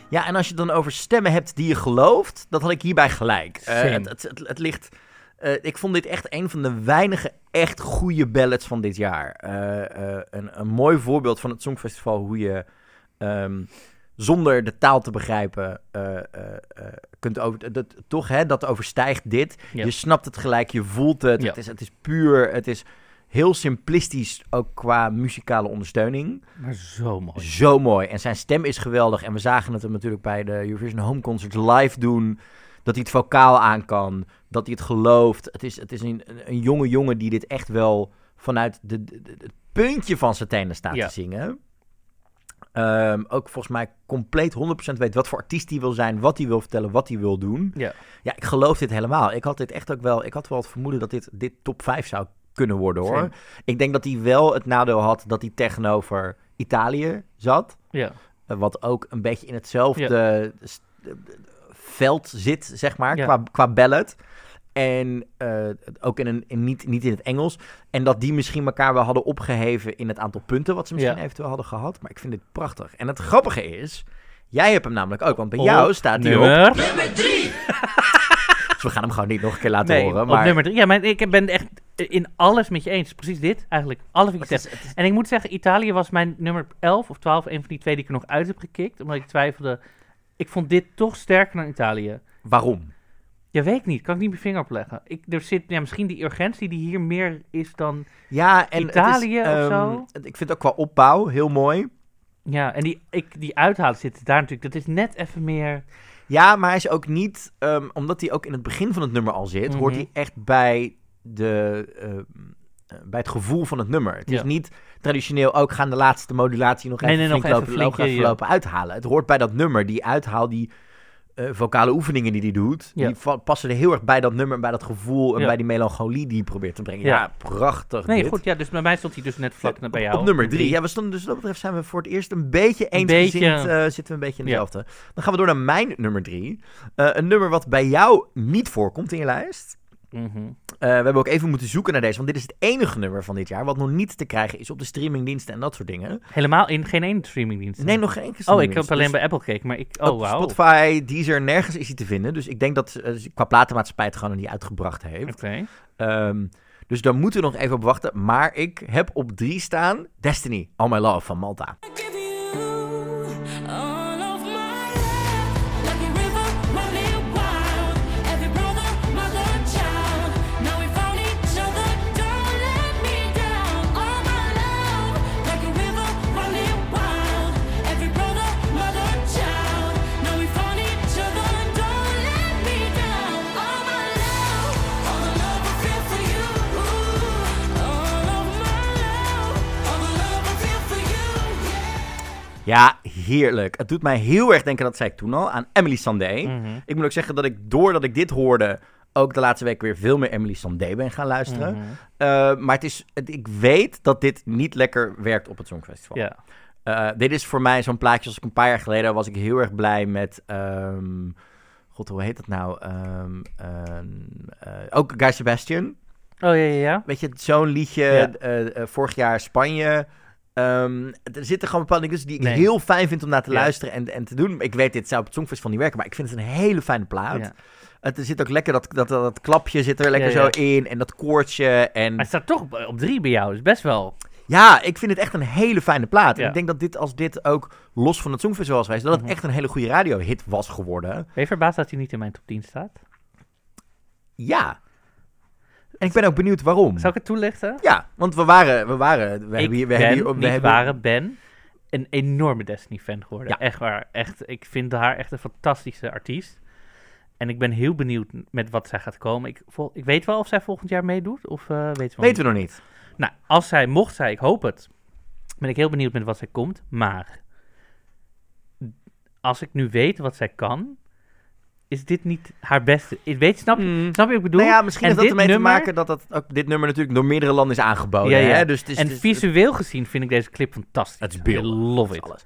Ja, en als je het dan over stemmen hebt die je gelooft, dat had ik hierbij gelijk. Same. het, het, het, het ligt... eh, ik vond dit echt een van de weinige echt goede ballads van dit jaar. Eh, een, een mooi voorbeeld van het Songfestival hoe je ehm, zonder de taal te begrijpen kunt over... Dat, toch, hè, dat overstijgt dit. Je snapt het gelijk, je voelt het. Het, is, het is puur, het is heel simplistisch ook qua muzikale ondersteuning. Maar zo mooi. Zo mooi. En zijn stem is geweldig. En we zagen het hem natuurlijk bij de Eurovision Home Concerts live doen. Dat hij het vocaal aan kan. Dat hij het gelooft. Het is, het is een, een jonge jongen die dit echt wel vanuit de, de- de- het puntje van zijn tenen staat Ja. te zingen. Ehm, ook volgens mij compleet 100% weet wat voor artiest hij wil zijn. Wat hij wil vertellen. Wat hij wil doen. Ja. Ja, ik geloof dit helemaal. Ik had dit echt ook wel... Ik had wel het vermoeden dat dit, dit top 5 zou kunnen worden hoor. Same. Ik denk dat hij wel het nadeel had dat hij tegenover Italië zat. Ja. Eh, wat ook een beetje in hetzelfde eh, veld zit, zeg maar, Ja. qua, qua ballad. En eh, ook in een, in, niet, niet in het Engels. En dat die misschien elkaar wel hadden opgeheven in het aantal punten wat ze misschien Ja. eventueel hadden gehad. Maar ik vind dit prachtig. En het grappige is, jij hebt hem namelijk ook. Want bij Op jou staat hij op. nummer... Dus we gaan hem gewoon niet nog een keer laten Nee, horen. op Maar nummer drie. Ja, maar ik ben echt in alles met je eens. Precies dit, eigenlijk. Alles wat je zegt. is- En ik moet zeggen, Italië was mijn nummer 11 of 12, een van die twee die ik er nog uit heb gekikt. Omdat ik twijfelde. Ik vond dit toch sterker dan Italië. waarom? Ja, weet ik niet. Kan ik niet mijn vinger opleggen. Ik, er zit ja, misschien die urgentie die hier meer is dan... Ja, en het is, Italië of ehm, zo? Ik vind het ook qua opbouw heel mooi. Ja, en die, ik, die uithalen zitten daar natuurlijk. Dat is net even meer... Ja, maar hij is ook niet, ehm, omdat hij ook in het begin van het nummer al zit, hoort Mhm. hij echt bij, de, ehm, eh, bij het gevoel van het nummer. Het is niet traditioneel ook gaan de laatste modulatie nog even nee, flink, even lopen, flink, lopen, even ja. lopen uithalen. Het hoort bij dat nummer, die uithaal, die eh, vocale oefeningen die hij doet, Ja. die passen er heel erg bij dat nummer, bij dat gevoel en Ja. bij die melancholie die hij probeert te brengen. Ja, prachtig Nee, dit. goed. Ja, dus bij mij stond hij dus net vlak bij jou. Op nummer drie. Ja, we stonden dus wat dat betreft zijn we voor het eerst een beetje Een eensgezind. beetje. eh, zitten we een beetje in dezelfde. Dan gaan we door naar mijn nummer drie. Eh, een nummer wat bij jou niet voorkomt in je lijst. Eh, we hebben ook even moeten zoeken naar deze, want dit is het enige nummer van dit jaar wat nog niet te krijgen is op de streamingdiensten en dat soort dingen. Helemaal in geen één streamingdienst. Nee, nog geen enkele Oh, ik streamingdienst. heb alleen Dus bij Apple gekeken, maar ik... Oh. Oké. Spotify, Deezer, nergens is hij te vinden. Dus ik denk dat eh, qua platenmaatschappij het gewoon nog niet uitgebracht heeft. Ehm, dus daar moeten we nog even op wachten. Maar ik heb op drie staan Destiny, All My Love van Malta. Ja, heerlijk. Het doet mij heel erg denken, dat zei ik toen al, aan Emily Sandé. Mhm. Ik moet ook zeggen dat ik, doordat ik dit hoorde, ook de laatste week weer veel meer Emily Sandé ben gaan luisteren. Mhm. Eh, maar het is, het- ik weet dat dit niet lekker werkt op het Songfestival. Ja. Eh, dit is voor mij zo'n plaatje als ik een paar jaar geleden was ik heel erg blij met... ehm, God, hoe heet dat nou? Ehm, ehm, eh, ook Guy Sebastian. Oh, ja, ja, ja. Weet je, zo'n liedje, Ja. vorig jaar Spanje. Ehm, er zitten gewoon bepaalde dingen die ik Nee. heel fijn vind om naar te Ja. luisteren en, en te doen. Ik weet, dit zou op het Songfestival niet werken, maar ik vind het een hele fijne plaat. Ja. Het er zit ook lekker, dat, dat, dat, klapje zit er lekker Ja, zo in en dat koortje. En Hij staat toch op, op drie bij jou, dus best wel. ja, ik vind het echt een hele fijne plaat. En ik denk dat dit, als dit ook los van het Songfestival was geweest, dat het Mhm. echt een hele goede radiohit was geworden. Ben je verbaasd dat hij niet in mijn top 10 staat? Ja. En ik ben ook benieuwd waarom. Zou ik het toelichten? Ja, want we waren, we waren, we ik hebben hier, we ben, hebben hier, we hebben, waren, ben een enorme Destiny-fan geworden. Ja. Echt waar. Echt, ik vind haar echt een fantastische artiest. En ik ben heel benieuwd met wat zij gaat komen. Ik, vol, ik weet wel of zij volgend jaar meedoet, of eh weten we nog weten we nog niet? Nou, als zij, mocht zij, ik hoop het, ben ik heel benieuwd met wat zij komt. Maar als ik nu weet wat zij kan, is dit niet haar beste. Ik weet, snap je, Mm. snap je wat ik bedoel? Nou ja, misschien En heeft dat dit ermee te nummer- maken dat, dat ook dit nummer natuurlijk door meerdere landen is aangeboden. Ja, ja. Hè? Dus het is, en visueel gezien vind ik deze clip fantastisch. Het is I beeldig. love it. alles.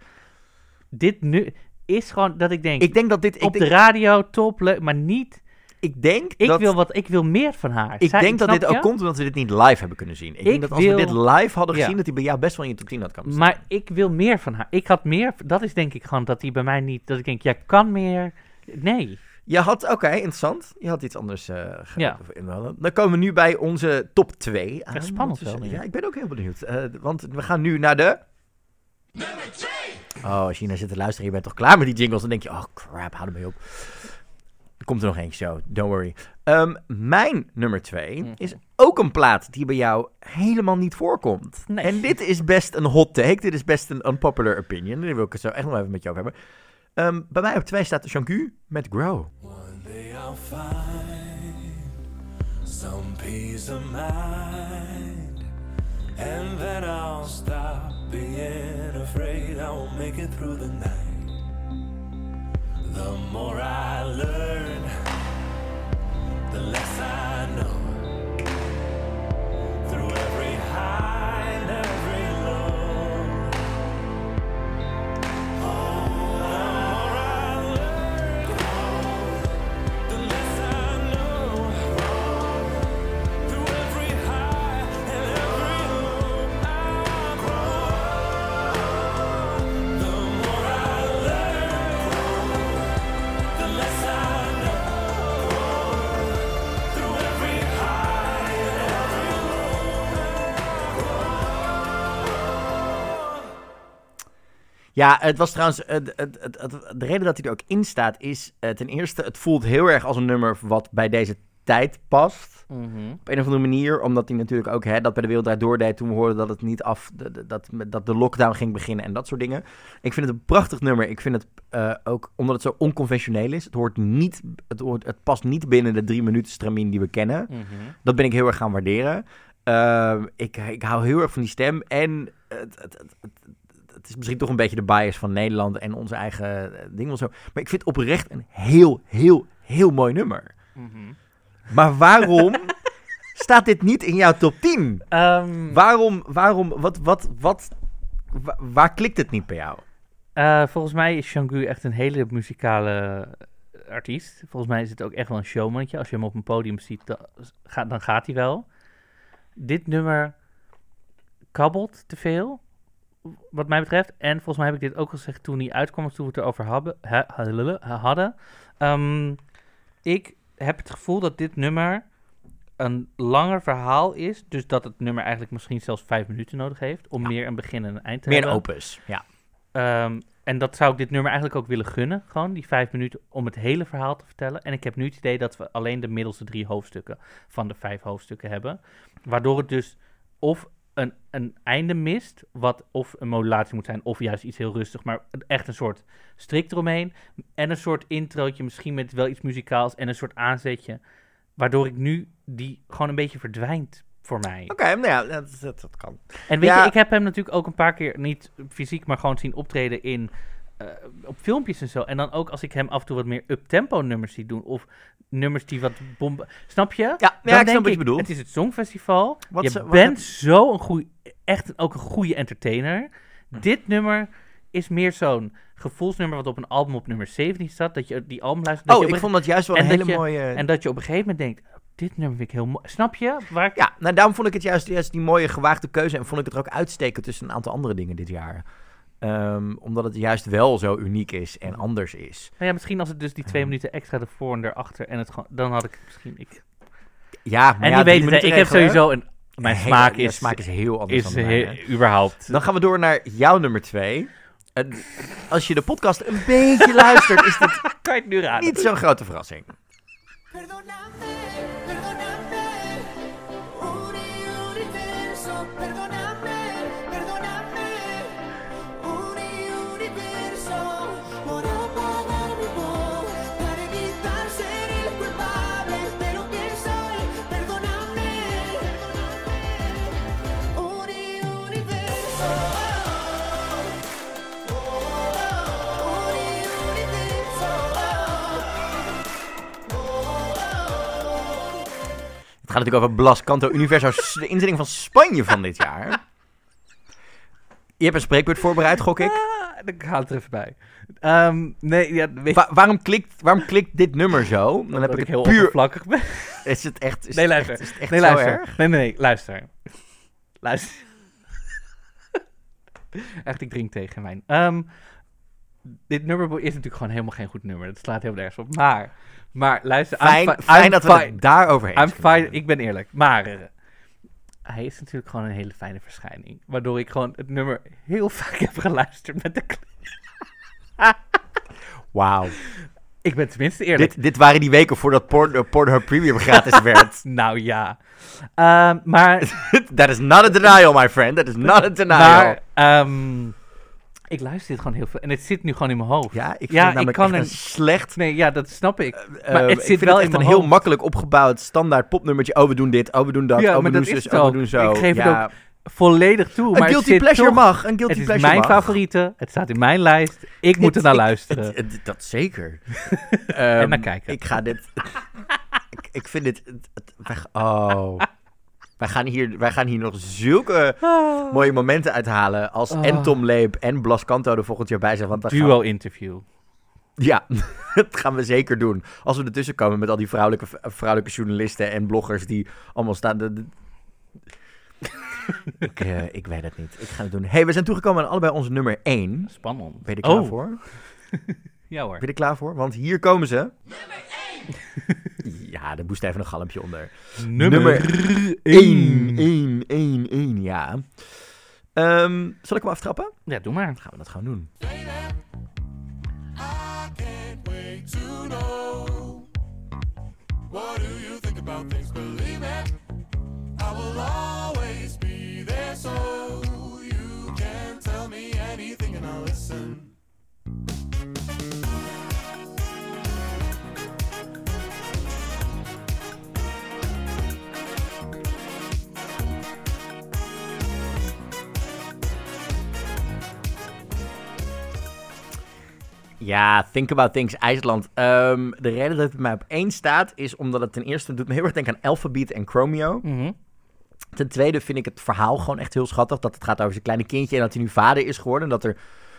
Dit nu is gewoon dat ik denk, Ik denk dat dit... Ik op denk, de radio, top, leuk, maar niet... ik denk Ik dat, wil, wat, ik wil meer van haar. ik Zij- denk dat dit ook komt omdat we dit niet live hebben kunnen zien. Ik, Ik denk dat als wil- we dit live hadden Ja. gezien, dat hij bij jou best wel in je top 10 had komen staan. Maar ik wil meer van haar. Ik had meer... Dat is denk ik gewoon dat die bij mij niet... Dat ik denk, jij kan meer... Nee. Je had, oké, interessant. Je had iets anders eh Ja. invallen. Dan komen we nu bij onze top 2. aan. spannend Dus, wel, Ja, ja. ik ben ook heel benieuwd. Eh, want we gaan nu naar de... Oh, als je naar zit te luisteren, je bent toch klaar met die jingles, dan denk je, oh crap, hou ermee op. Er komt er nog eentje zo, don't worry. Ehm, mijn nummer 2 Mhm. is ook een plaat die bij jou helemaal niet voorkomt. Nee. En dit is best een hot take, dit is best een unpopular opinion. Daar wil ik het zo echt nog even met je over hebben. Ehm, bij mij op 2 staat Jean met Grow. One day I'll find some peace of mind, and then I'll stop being afraid I won't make it through the night. The more I learn, the less I know. Through every high Ja, het was trouwens. eh, Het, het, het, de reden dat hij er ook in staat is. eh, ten eerste, het voelt heel erg als een nummer wat bij deze tijd past. Op een of andere manier. Omdat hij natuurlijk ook hè, dat bij de Wereld Draait Door deed. Toen we hoorden dat het niet af. Dat, dat de lockdown ging beginnen en dat soort dingen. Ik vind het een prachtig nummer. Ik vind het eh, ook omdat het zo onconventioneel is. Het, hoort niet, het, hoort, het past niet binnen de drie minuten stramien die we kennen. Dat ben ik heel erg gaan waarderen. Ehm, ik, ik hou heel erg van die stem. En het, het, het, het, is misschien toch een beetje de bias van Nederland en onze eigen eh, ding of zo. Maar ik vind oprecht een heel, heel, heel mooi nummer. Maar waarom staat dit niet in jouw top 10? Ehm, Waarom, waarom, wat, wat, wat, wa- waar klikt het niet bij jou? eh, volgens mij is Shangu echt een hele muzikale artiest. Volgens mij is het ook echt wel een showmannetje. Als je hem op een podium ziet, dan gaat, dan gaat hij wel. Dit nummer kabbelt te veel, wat mij betreft. En volgens mij heb ik dit ook gezegd toen hij uitkwam, toen we het erover hadden. ha- ha- hadden. Ehm, ik heb het gevoel dat dit nummer een langer verhaal is. Dus dat het nummer eigenlijk misschien zelfs vijf minuten nodig heeft om meer een begin en een eind te Meer hebben. opus, ja. Ehm, en dat zou ik dit nummer eigenlijk ook willen gunnen. Gewoon die vijf minuten om het hele verhaal te vertellen. En ik heb nu het idee dat we alleen de middelste drie hoofdstukken van de vijf hoofdstukken hebben. Waardoor het dus of een, een einde mist, wat of een modulatie moet zijn, of juist iets heel rustig, maar echt een soort strikt eromheen. En een soort introotje, misschien met wel iets muzikaals en een soort aanzetje. Waardoor ik nu die gewoon een beetje verdwijnt voor mij. Oké, nou ja, dat, dat, dat kan. En weet Ja. je, ik heb hem natuurlijk ook een paar keer, niet fysiek, maar gewoon zien optreden in, eh, op filmpjes en zo. En dan ook als ik hem af en toe wat meer up-tempo nummers zie doen. Of nummers die wat bomben... Snap je? Ja, Dan ik snap denk wat je bedoelt. Het is het Songfestival. Wat je ze- wat bent zo een goeie, echt een- ook een goede entertainer. Dit nummer is meer zo'n gevoelsnummer wat op een album op nummer 17 staat. Dat je die album luistert. Oh, ik vond dat juist wel een en hele je- mooie... en dat je op een gegeven moment denkt, dit nummer vind ik heel mooi. Snap je? Waar ik... Ja, nou daarom vond ik het juist, juist die mooie gewaagde keuze en vond ik het er ook uitsteken tussen een aantal andere dingen dit jaar. Ehm, omdat het juist wel zo uniek is en anders is. Nou ja, misschien als het dus die twee Ja. minuten extra ervoor en erachter en het gewoon, dan had ik misschien... Ik... Ja, maar En ja, die weet het, ik heb sowieso een... Mijn hele- smaak is, smaak is heel anders is dan he- überhaupt... Dan gaan we door naar jouw nummer twee. En als je de podcast een beetje luistert, is dit kan je het nu raden? niet zo'n grote verrassing. Perdóname, Het gaat natuurlijk over Blas Canto Universo, de inzending van Spanje van dit jaar. Je hebt een spreekbeurt voorbereid, gok ik. Ah, ik haal het er even bij. Ehm, nee, ja, weet Wa- waarom, klikt, waarom klikt dit nummer zo? Dan heb ik ik heel het puur... oppervlakkig ben. Is het echt, is Nee, het luister. echt, is het echt Nee, zo luister. erg? Nee, nee, nee, luister. Luister. Echt, ik drink tegen wijn. Ehm, dit nummer is natuurlijk gewoon helemaal geen goed nummer. Dat slaat heel nergens op. Maar, maar luister. Fijn, fi- fijn I'm dat we het daarover I'm fine, ik ben eerlijk. Maar eh, hij is natuurlijk gewoon een hele fijne verschijning. Waardoor ik gewoon het nummer heel vaak heb geluisterd met de. Wauw. Ik ben tenminste eerlijk. Dit, dit waren die weken voordat Porn, uh, Pornhub Premium gratis werd. Nou ja. Ehm, maar That is not a denial, my friend. That is not a denial. Maar ehm, ik luister dit gewoon heel veel. En het zit nu gewoon in mijn hoofd. ja, ik vind Ja, het ik kan echt een slecht... Nee, ja, dat snap ik. eh, Maar het ik zit vind wel het in echt een heel makkelijk opgebouwd standaard popnummertje. Oh, we doen dit, oh, we doen dat, Ja, oh, we doen zus, het oh, we doen zo. Ik geef het ook Volledig toe. Een maar het guilty pleasure toch- mag, een guilty Het is mijn mag. favoriete. Het staat in mijn lijst. Ik moet er Het- naar luisteren. het- het- dat zeker. en Ehm, naar kijken. Ik ga dit... ik, ik vind dit... het- het- oh... Wij gaan, hier, wij gaan hier nog zulke mooie momenten uithalen als Oh. en Tom Leep en Blas Canto er volgend jaar bij zijn. Want dan gaan- Duo interview. Ja, dat gaan we zeker doen. Als we ertussen komen met al die vrouwelijke, vrouwelijke journalisten en bloggers die allemaal staan. de- de- ik, eh, ik weet het niet. Ik ga het doen. hey, we zijn toegekomen aan allebei onze nummer 1. Spannend. Ben je er klaar Oh. voor? Ja hoor. Ben je er klaar voor? Want hier komen ze. Ja, er moest even een galmpje onder. Nummer 1, 1, 1, 1, ja. Ehm, zal ik hem aftrappen? Ja, doe maar. Dan gaan we dat gewoon doen. I can't wait to know. What do you think about things? Believe it, I will always be there so you can tell me anything and I'll listen. Ja, Think About Things, IJsland. Ehm, de reden dat het mij op één staat, is omdat het ten eerste doet me heel erg denken aan Alphabet en Chromeo. Mhm. Ten tweede vind ik het verhaal gewoon echt heel schattig. Dat het gaat over zijn kleine kindje en dat hij nu vader is geworden. Dat er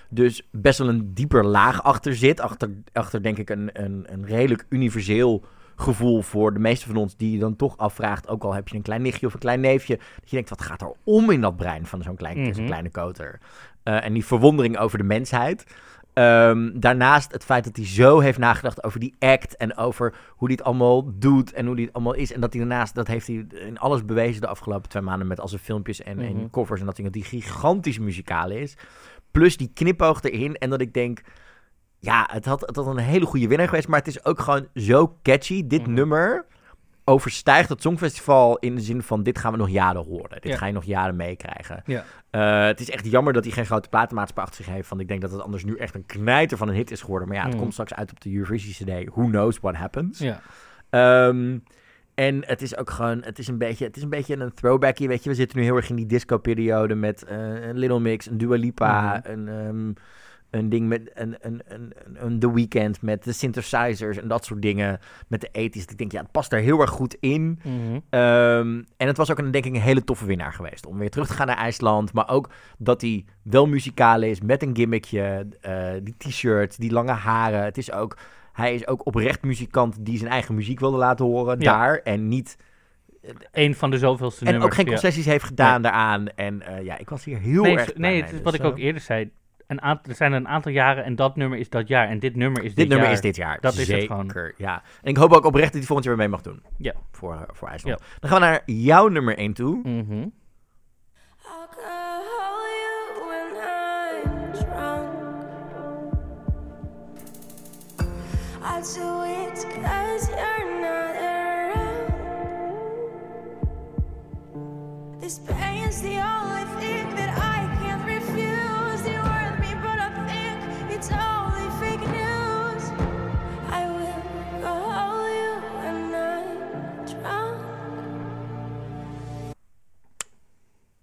dus best wel een dieper laag achter zit. Achter, achter denk ik een, een, een redelijk universeel gevoel voor de meeste van ons. Die je dan toch afvraagt, ook al heb je een klein nichtje of een klein neefje. Dat je denkt, wat gaat er om in dat brein van zo'n klein, Mhm. kleine koter? Eh, en die verwondering over de mensheid. Ehm, daarnaast het feit dat hij zo heeft nagedacht over die act en over hoe hij het allemaal doet en hoe hij het allemaal is. En dat hij daarnaast, dat heeft hij in alles bewezen de afgelopen twee maanden met al zijn filmpjes en, Mhm. en covers. En dat hij, dat hij gigantisch muzikaal is. Plus die knipoog erin. En dat ik denk, ja, het had, het had een hele goede winnaar geweest. Maar het is ook gewoon zo catchy. Dit Mhm. nummer overstijgt het Songfestival in de zin van dit gaan we nog jaren horen. Dit Ja. ga je nog jaren meekrijgen. Ja. Eh, het is echt jammer dat hij geen grote platenmaatschappij achter zich heeft. Want ik denk dat het anders nu echt een knijter van een hit is geworden. Maar ja, het Mhm. komt straks uit op de Eurovisie CD. Who knows what happens. Ja. Ehm, en het is ook gewoon, het is een beetje, het is een beetje een throwbacky, weet je. We zitten nu heel erg in die disco-periode met eh, een Little Mix, een Dua Lipa, Mhm. een, ehm, een ding met een, een, een, een, The Weeknd met de synthesizers en dat soort dingen met de 80s. Ik denk, ja, het past daar heel erg goed in. Mhm. Ehm, en het was ook een, denk ik een hele toffe winnaar geweest. Om weer terug te gaan naar IJsland. Maar ook dat hij wel muzikaal is met een gimmickje. eh, die t-shirt, die lange haren. Het is ook... hij is ook oprecht muzikant die zijn eigen muziek wilde laten horen Ja. daar. En niet Een van de zoveelste en nummers. ook geen ja. concessies heeft gedaan daaraan. En eh, ja, ik was hier heel Nee, erg nee het is Dus, wat ik eh, ook eerder zei. Een aantal, er zijn een aantal jaren en dat nummer is dat jaar. En dit nummer is dit, Dit nummer jaar. is dit jaar. Dat is het Zeker, gewoon. ja. En ik hoop ook oprecht dat hij volgend jaar weer mee mag doen. Ja. Voor, voor IJsland. Dan gaan we naar jouw nummer 1 toe. Mhm. I do it cause you're not around. This pain's the only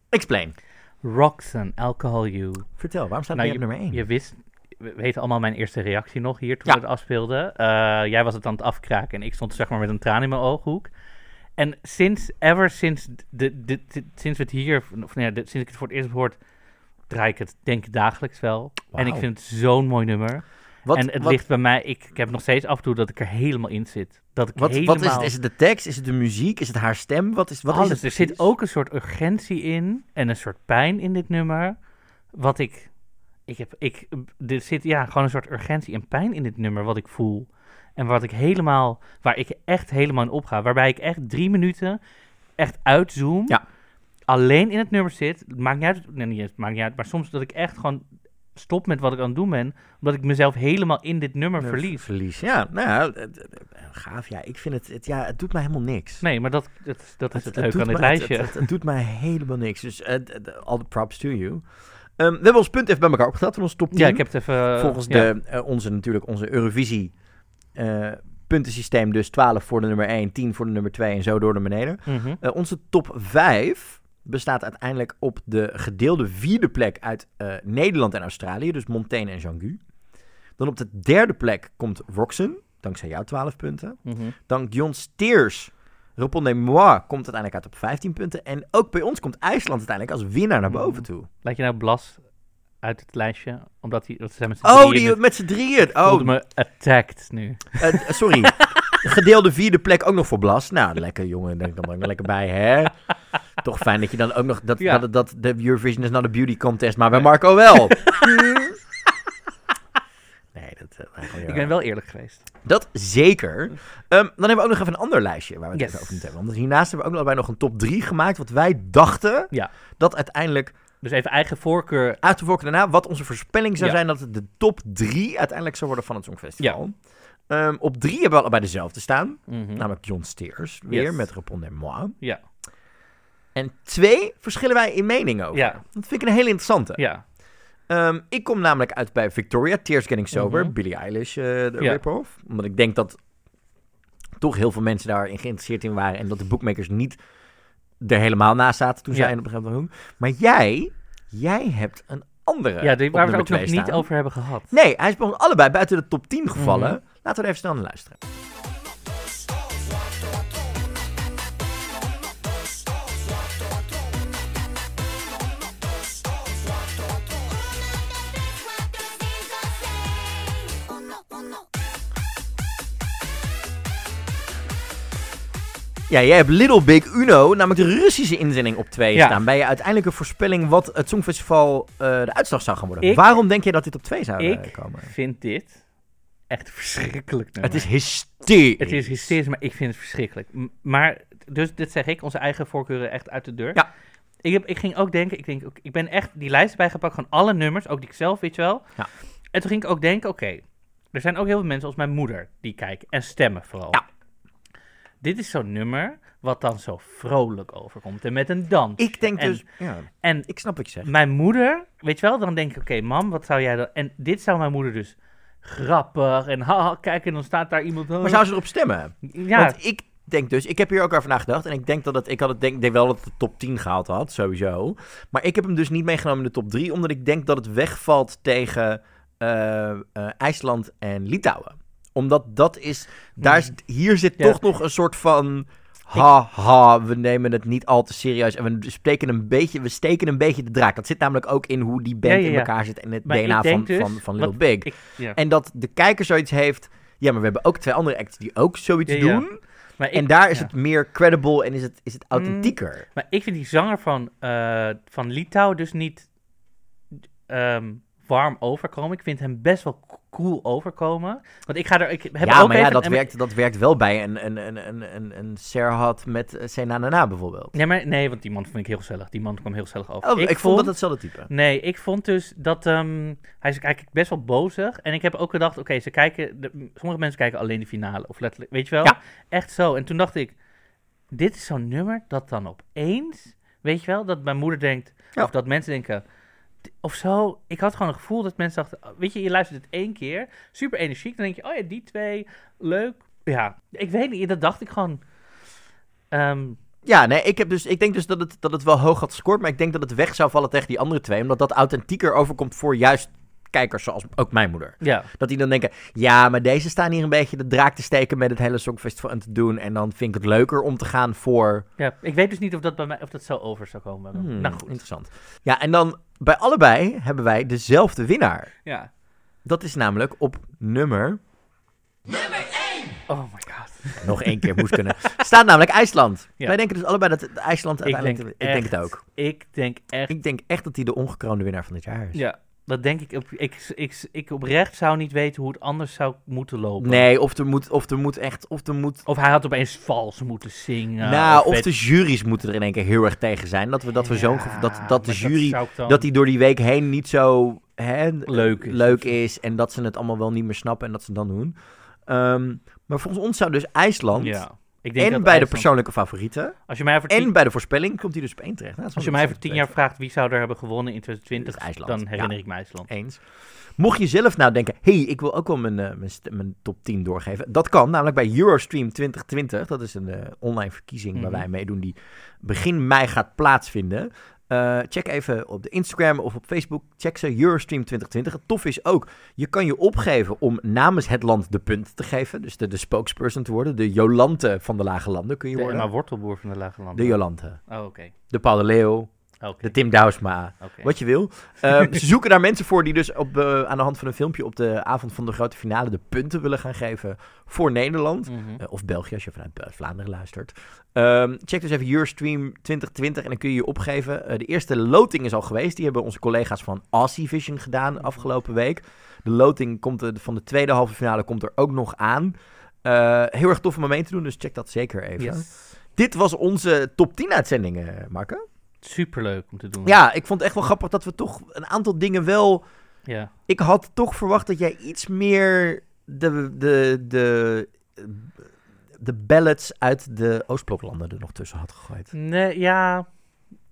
Explain. Roxanne, Alcohol You. Vertel, waarom staat Nou, hij op nummer 1? Je wist, we weten allemaal mijn eerste reactie nog hier toen Ja. we het afspeelden. Eh, jij was het aan het afkraken en ik stond zeg maar met een traan in mijn ooghoek. En sinds, ever sinds, de, de, de- sinds we het hier, of nou ja, de- sinds ik het voor het eerst heb gehoord, draai ik het denk ik dagelijks wel. En ik vind het zo'n mooi nummer. Wat, en het wat, ligt bij mij, ik, ik heb nog steeds af en toe dat ik er helemaal in zit. Dat ik wat, helemaal... wat is het? Is het de tekst? Is het de muziek? Is het haar stem? Wat is, wat alles. is het er zit ook een soort urgentie in en een soort pijn in dit nummer. Wat ik. Ik heb. Ik, er zit ja, gewoon een soort urgentie en pijn in dit nummer. Wat ik voel. En wat ik helemaal. Waar ik echt helemaal in opga. Waarbij ik echt drie minuten. Echt uitzoom. Ja. Alleen in het nummer zit. Maakt niet uit. Nee, niet, maakt niet uit. Maar soms dat ik echt gewoon. Stop met wat ik aan het doen ben. Omdat ik mezelf helemaal in dit nummer verlies. Verlies, ja. Nou ja, gaaf. Ja, ik vind het, het, ja, het doet mij helemaal niks. Nee, maar dat, dat, dat is het, het leuke aan dit lijstje. Het, doet mij helemaal niks. Dus eh, d- all the props to you. Ehm, we hebben ons punt even bij elkaar opgeteld van ons top 10. ja, ik heb het even. eh, Volgens ja. de, eh, onze, natuurlijk onze Eurovisie eh, puntensysteem dus 12 voor de nummer 1, 10 voor de nummer 2 en zo door naar beneden. Mhm. Onze top 5 bestaat uiteindelijk op de gedeelde vierde plek uit eh, Nederland en Australië, dus Montaigne en Jean-Gu. Dan op de derde plek komt Roxen, dankzij jouw 12 punten. Mhm. Dan John Steers, Répondez-moi, komt uiteindelijk uit op 15 punten. En ook bij ons komt IJsland uiteindelijk als winnaar naar boven toe. Laat je nou Blas uit het lijstje? Omdat hij, dat zijn met Oh, drieën, die met z'n drieën. Oh, me attacked nu. Eh, sorry. Gedeelde vierde plek ook nog voor Blas. Nou, lekker jongen, denk ik dan maar lekker bij, hè? Toch fijn dat je dan ook nog... Dat, Ja. dat, dat de Eurovision is not a beauty contest, maar bij Marco wel. nee, dat... ja. Ik ben wel eerlijk geweest. Dat zeker. Ehm, dan hebben we ook nog even een ander lijstje waar we het Yes. even over moeten hebben. Want hiernaast hebben we ook nog bij nog een top 3 gemaakt. Wat wij dachten Ja. dat uiteindelijk Dus even eigen voorkeur. uit de voorkeur daarna... wat onze voorspelling zou Ja. zijn dat het de top 3 uiteindelijk zou worden van het Songfestival. Ehm, op 3 hebben we allebei dezelfde staan. Mhm. Namelijk John Steers, weer Yes. met Répondez-moi. Ja. En twee verschillen wij in mening over. Ja. Dat vind ik een hele interessante. Ja. Ehm, ik kom namelijk uit bij Victoria, Tears Getting Sober, Mhm. Billie Eilish, de Ja. rip-off. Omdat ik denk dat toch heel veel mensen daarin geïnteresseerd in waren. En dat de bookmakers niet er helemaal naast zaten toen Ja. zij op een gegeven moment. Maar jij, jij hebt een andere ja, die, waar we het ook nog niet over hebben gehad. Nee, hij is bij ons allebei buiten de top 10 gevallen. Mhm. Laten we er even snel naar luisteren. Ja, jij hebt Little Big Uno, namelijk de Russische inzending op 2 Ja. staan. Bij je uiteindelijke voorspelling wat het Songfestival eh, de uitslag zou gaan worden. Ik- Waarom denk je dat dit op 2 zou eh, Ik komen? vind dit echt verschrikkelijk nummer. Het is hysterisch. Het is hysterisch, maar ik vind het verschrikkelijk. M- Maar, dus dit zeg ik, onze eigen voorkeuren echt uit de deur. Ja. Ik, heb, ik ging ook denken, ik, denk, ook- ik ben echt die lijst bijgepakt, gewoon alle nummers, ook die ik zelf, weet je wel. Ja. En toen ging ik ook denken, oké, er zijn ook heel veel mensen als mijn moeder die kijken en stemmen vooral. Ja. Dit is zo'n nummer wat dan zo vrolijk overkomt en met een dans. Ik denk En- dus... Ja, En ik snap wat je zegt. mijn moeder, weet je wel, dan denk ik, oké, mam, wat zou jij dan... En dit zou mijn moeder dus grappig en haha, kijk, en dan staat daar iemand... Maar zou ze erop stemmen? Ja, Want ik denk dus... Ik heb hier ook over nagedacht. En ik denk dat het... Ik had het denk, denk wel dat het de top 10 gehaald had, sowieso. Maar ik heb hem dus niet meegenomen in de top 3. Omdat ik denk dat het wegvalt tegen eh, IJsland en Litouwen. Omdat dat is... Daar is hier zit Hmm. Ja. toch nog een soort van... Ha, ha, we nemen het niet al te serieus. En we steken een beetje, we steken een beetje de draak. Dat zit namelijk ook in hoe die band Ja, ja, in elkaar zit en het Maar DNA van, dus, van, van Little Big. ik. En dat de kijker zoiets heeft. Ja, maar we hebben ook twee andere acts die ook zoiets doen. Maar ik, En daar is. Mm. het meer credible en is het, is het authentieker. Maar ik vind die zanger van, eh van Litouw dus niet ehm, warm overkomen. Ik vind hem best wel cool overkomen. Want ik ga er... Ik heb ja, ook maar ja, even, dat en- werkt, dat werkt wel bij een, een, een, een, een, een Serhat met uh, Senanana bijvoorbeeld. Nee, maar, nee, want die man vond ik heel gezellig. Die man kwam heel gezellig over. Oh, ik, vond dat hetzelfde type. Nee, ik vond dus dat ehm, hij is eigenlijk best wel bozig. En ik heb ook gedacht, oké, ze kijken, de- sommige mensen kijken alleen de finale. Of letterlijk, weet je wel? Ja. Echt zo. En toen dacht ik, dit is zo'n nummer dat dan opeens, weet je wel, dat mijn moeder denkt, Ja. of dat mensen denken, of zo. Ik had gewoon een gevoel dat mensen dachten, oh, weet je, je luistert het één keer, super energiek. Dan denk je, oh ja, die twee, leuk. Ja, ik weet niet, dat dacht ik gewoon. Ehm, Ja, nee, ik, heb dus, ik denk dus dat het, dat het wel hoog had gescoord, maar ik denk dat het weg zou vallen tegen die andere twee, omdat dat authentieker overkomt voor juist kijkers zoals ook mijn moeder. ja, Dat die dan denken, ja, maar deze staan hier een beetje de draak te steken met het hele Songfestival en te doen. En dan vind ik het leuker om te gaan voor... ja, ik weet dus niet of dat bij mij, of dat zo over zou komen. Hmm, nou goed. Interessant. Ja, en dan bij allebei hebben wij dezelfde winnaar. Ja. Dat is namelijk op nummer... Oh my god. Nog één keer moest kunnen. Staat namelijk IJsland. Ja. Wij denken dus allebei dat IJsland Ik uiteindelijk... denk, ik denk echt- het ook. Ik denk echt. Ik denk echt dat hij de ongekroonde winnaar van dit jaar is. ja, dat denk ik. op- Ik, ik, ik oprecht zou niet weten hoe het anders zou moeten lopen. Nee, of er moet, of er moet echt... Of er moet, Of hij had opeens vals moeten zingen. nou, of weet- de juries moeten er in één keer heel erg tegen zijn. Dat, we, dat, we zo'n Ja, dat, dat de jury... ik dan- dat die door die week heen niet zo hè, Leuk is. leuk is en dat ze het allemaal wel niet meer snappen en dat ze het dan doen. Ehm, maar volgens ons zou dus IJsland Ja. Ik denk en dat bij de persoonlijke favorieten Als je mij en bij de voorspelling komt hij dus op één terecht. Nou, als je mij over tien jaar vraagt wie zou er hebben gewonnen in 2020, Dat is IJsland, dan herinner ja. ik me IJsland. Eens. Mocht je zelf nou denken, hey, ik wil ook wel mijn, eh, mijn, mijn top 10 doorgeven. Dat kan, namelijk bij Eurostream 2020. Dat is een eh, online verkiezing waar Mhm. wij meedoen die begin mei gaat plaatsvinden. Eh, check even op de Instagram of op Facebook. Check ze Eurostream 2020. Het tof is ook, je kan je opgeven om namens het land de punt te geven. Dus de, de spokesperson te worden. De Jolante van de Lage Landen kun je De worden. Emma Wortelboer van de Lage Landen. De Jolante. Oh, oké. De Paul de Leeuw. De Tim Douwsma. Wat je wil. Ehm, ze zoeken daar mensen voor die dus op, eh, aan de hand van een filmpje op de avond van de grote finale de punten willen gaan geven voor Nederland. Mhm. Eh, of België, als je vanuit Vlaanderen luistert. Ehm, check dus even Eurostream 2020 en dan kun je je opgeven. Eh, de eerste loting is al geweest. Die hebben onze collega's van Aussie Vision gedaan afgelopen week. De loting komt er, van de tweede halve finale komt er ook nog aan. Heel erg tof om mee te doen, dus check dat zeker even. Yes. Dit was onze top 10 uitzendingen, Marco. Superleuk om te doen. Ja, ik vond het echt wel grappig dat we toch een aantal dingen wel... Ja. Ik had toch verwacht dat jij iets meer de, de, de, de ballads uit de Oostbloklanden er nog tussen had gegooid. Nee, ja.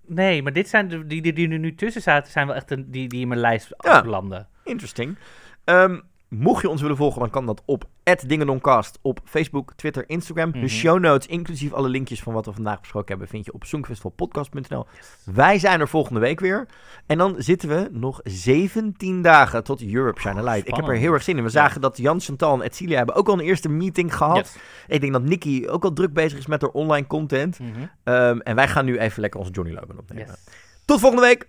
Nee, maar dit zijn de, die, die, die er nu tussen zaten, zijn wel echt de, die, die in mijn lijst Ja. aflanden. Interesting. Ehm, mocht je ons willen volgen, dan kan dat op @dingedoncast op Facebook, Twitter, Instagram. Mhm. De show notes, inclusief alle linkjes van wat we vandaag besproken hebben, vind je op songfestivalpodcast.nl. Wij zijn er volgende week weer. En dan zitten we nog 17 dagen tot Europe Shine a Light. Ik heb er heel erg zin in. We zagen dat Jan Chantal en Edcilia hebben ook al een eerste meeting gehad. Yes. Ik denk dat Nicky ook al druk bezig is met haar online content. Mhm. Ehm, en wij gaan nu even lekker onze Johnny Logan opnemen. Yes. Tot volgende week!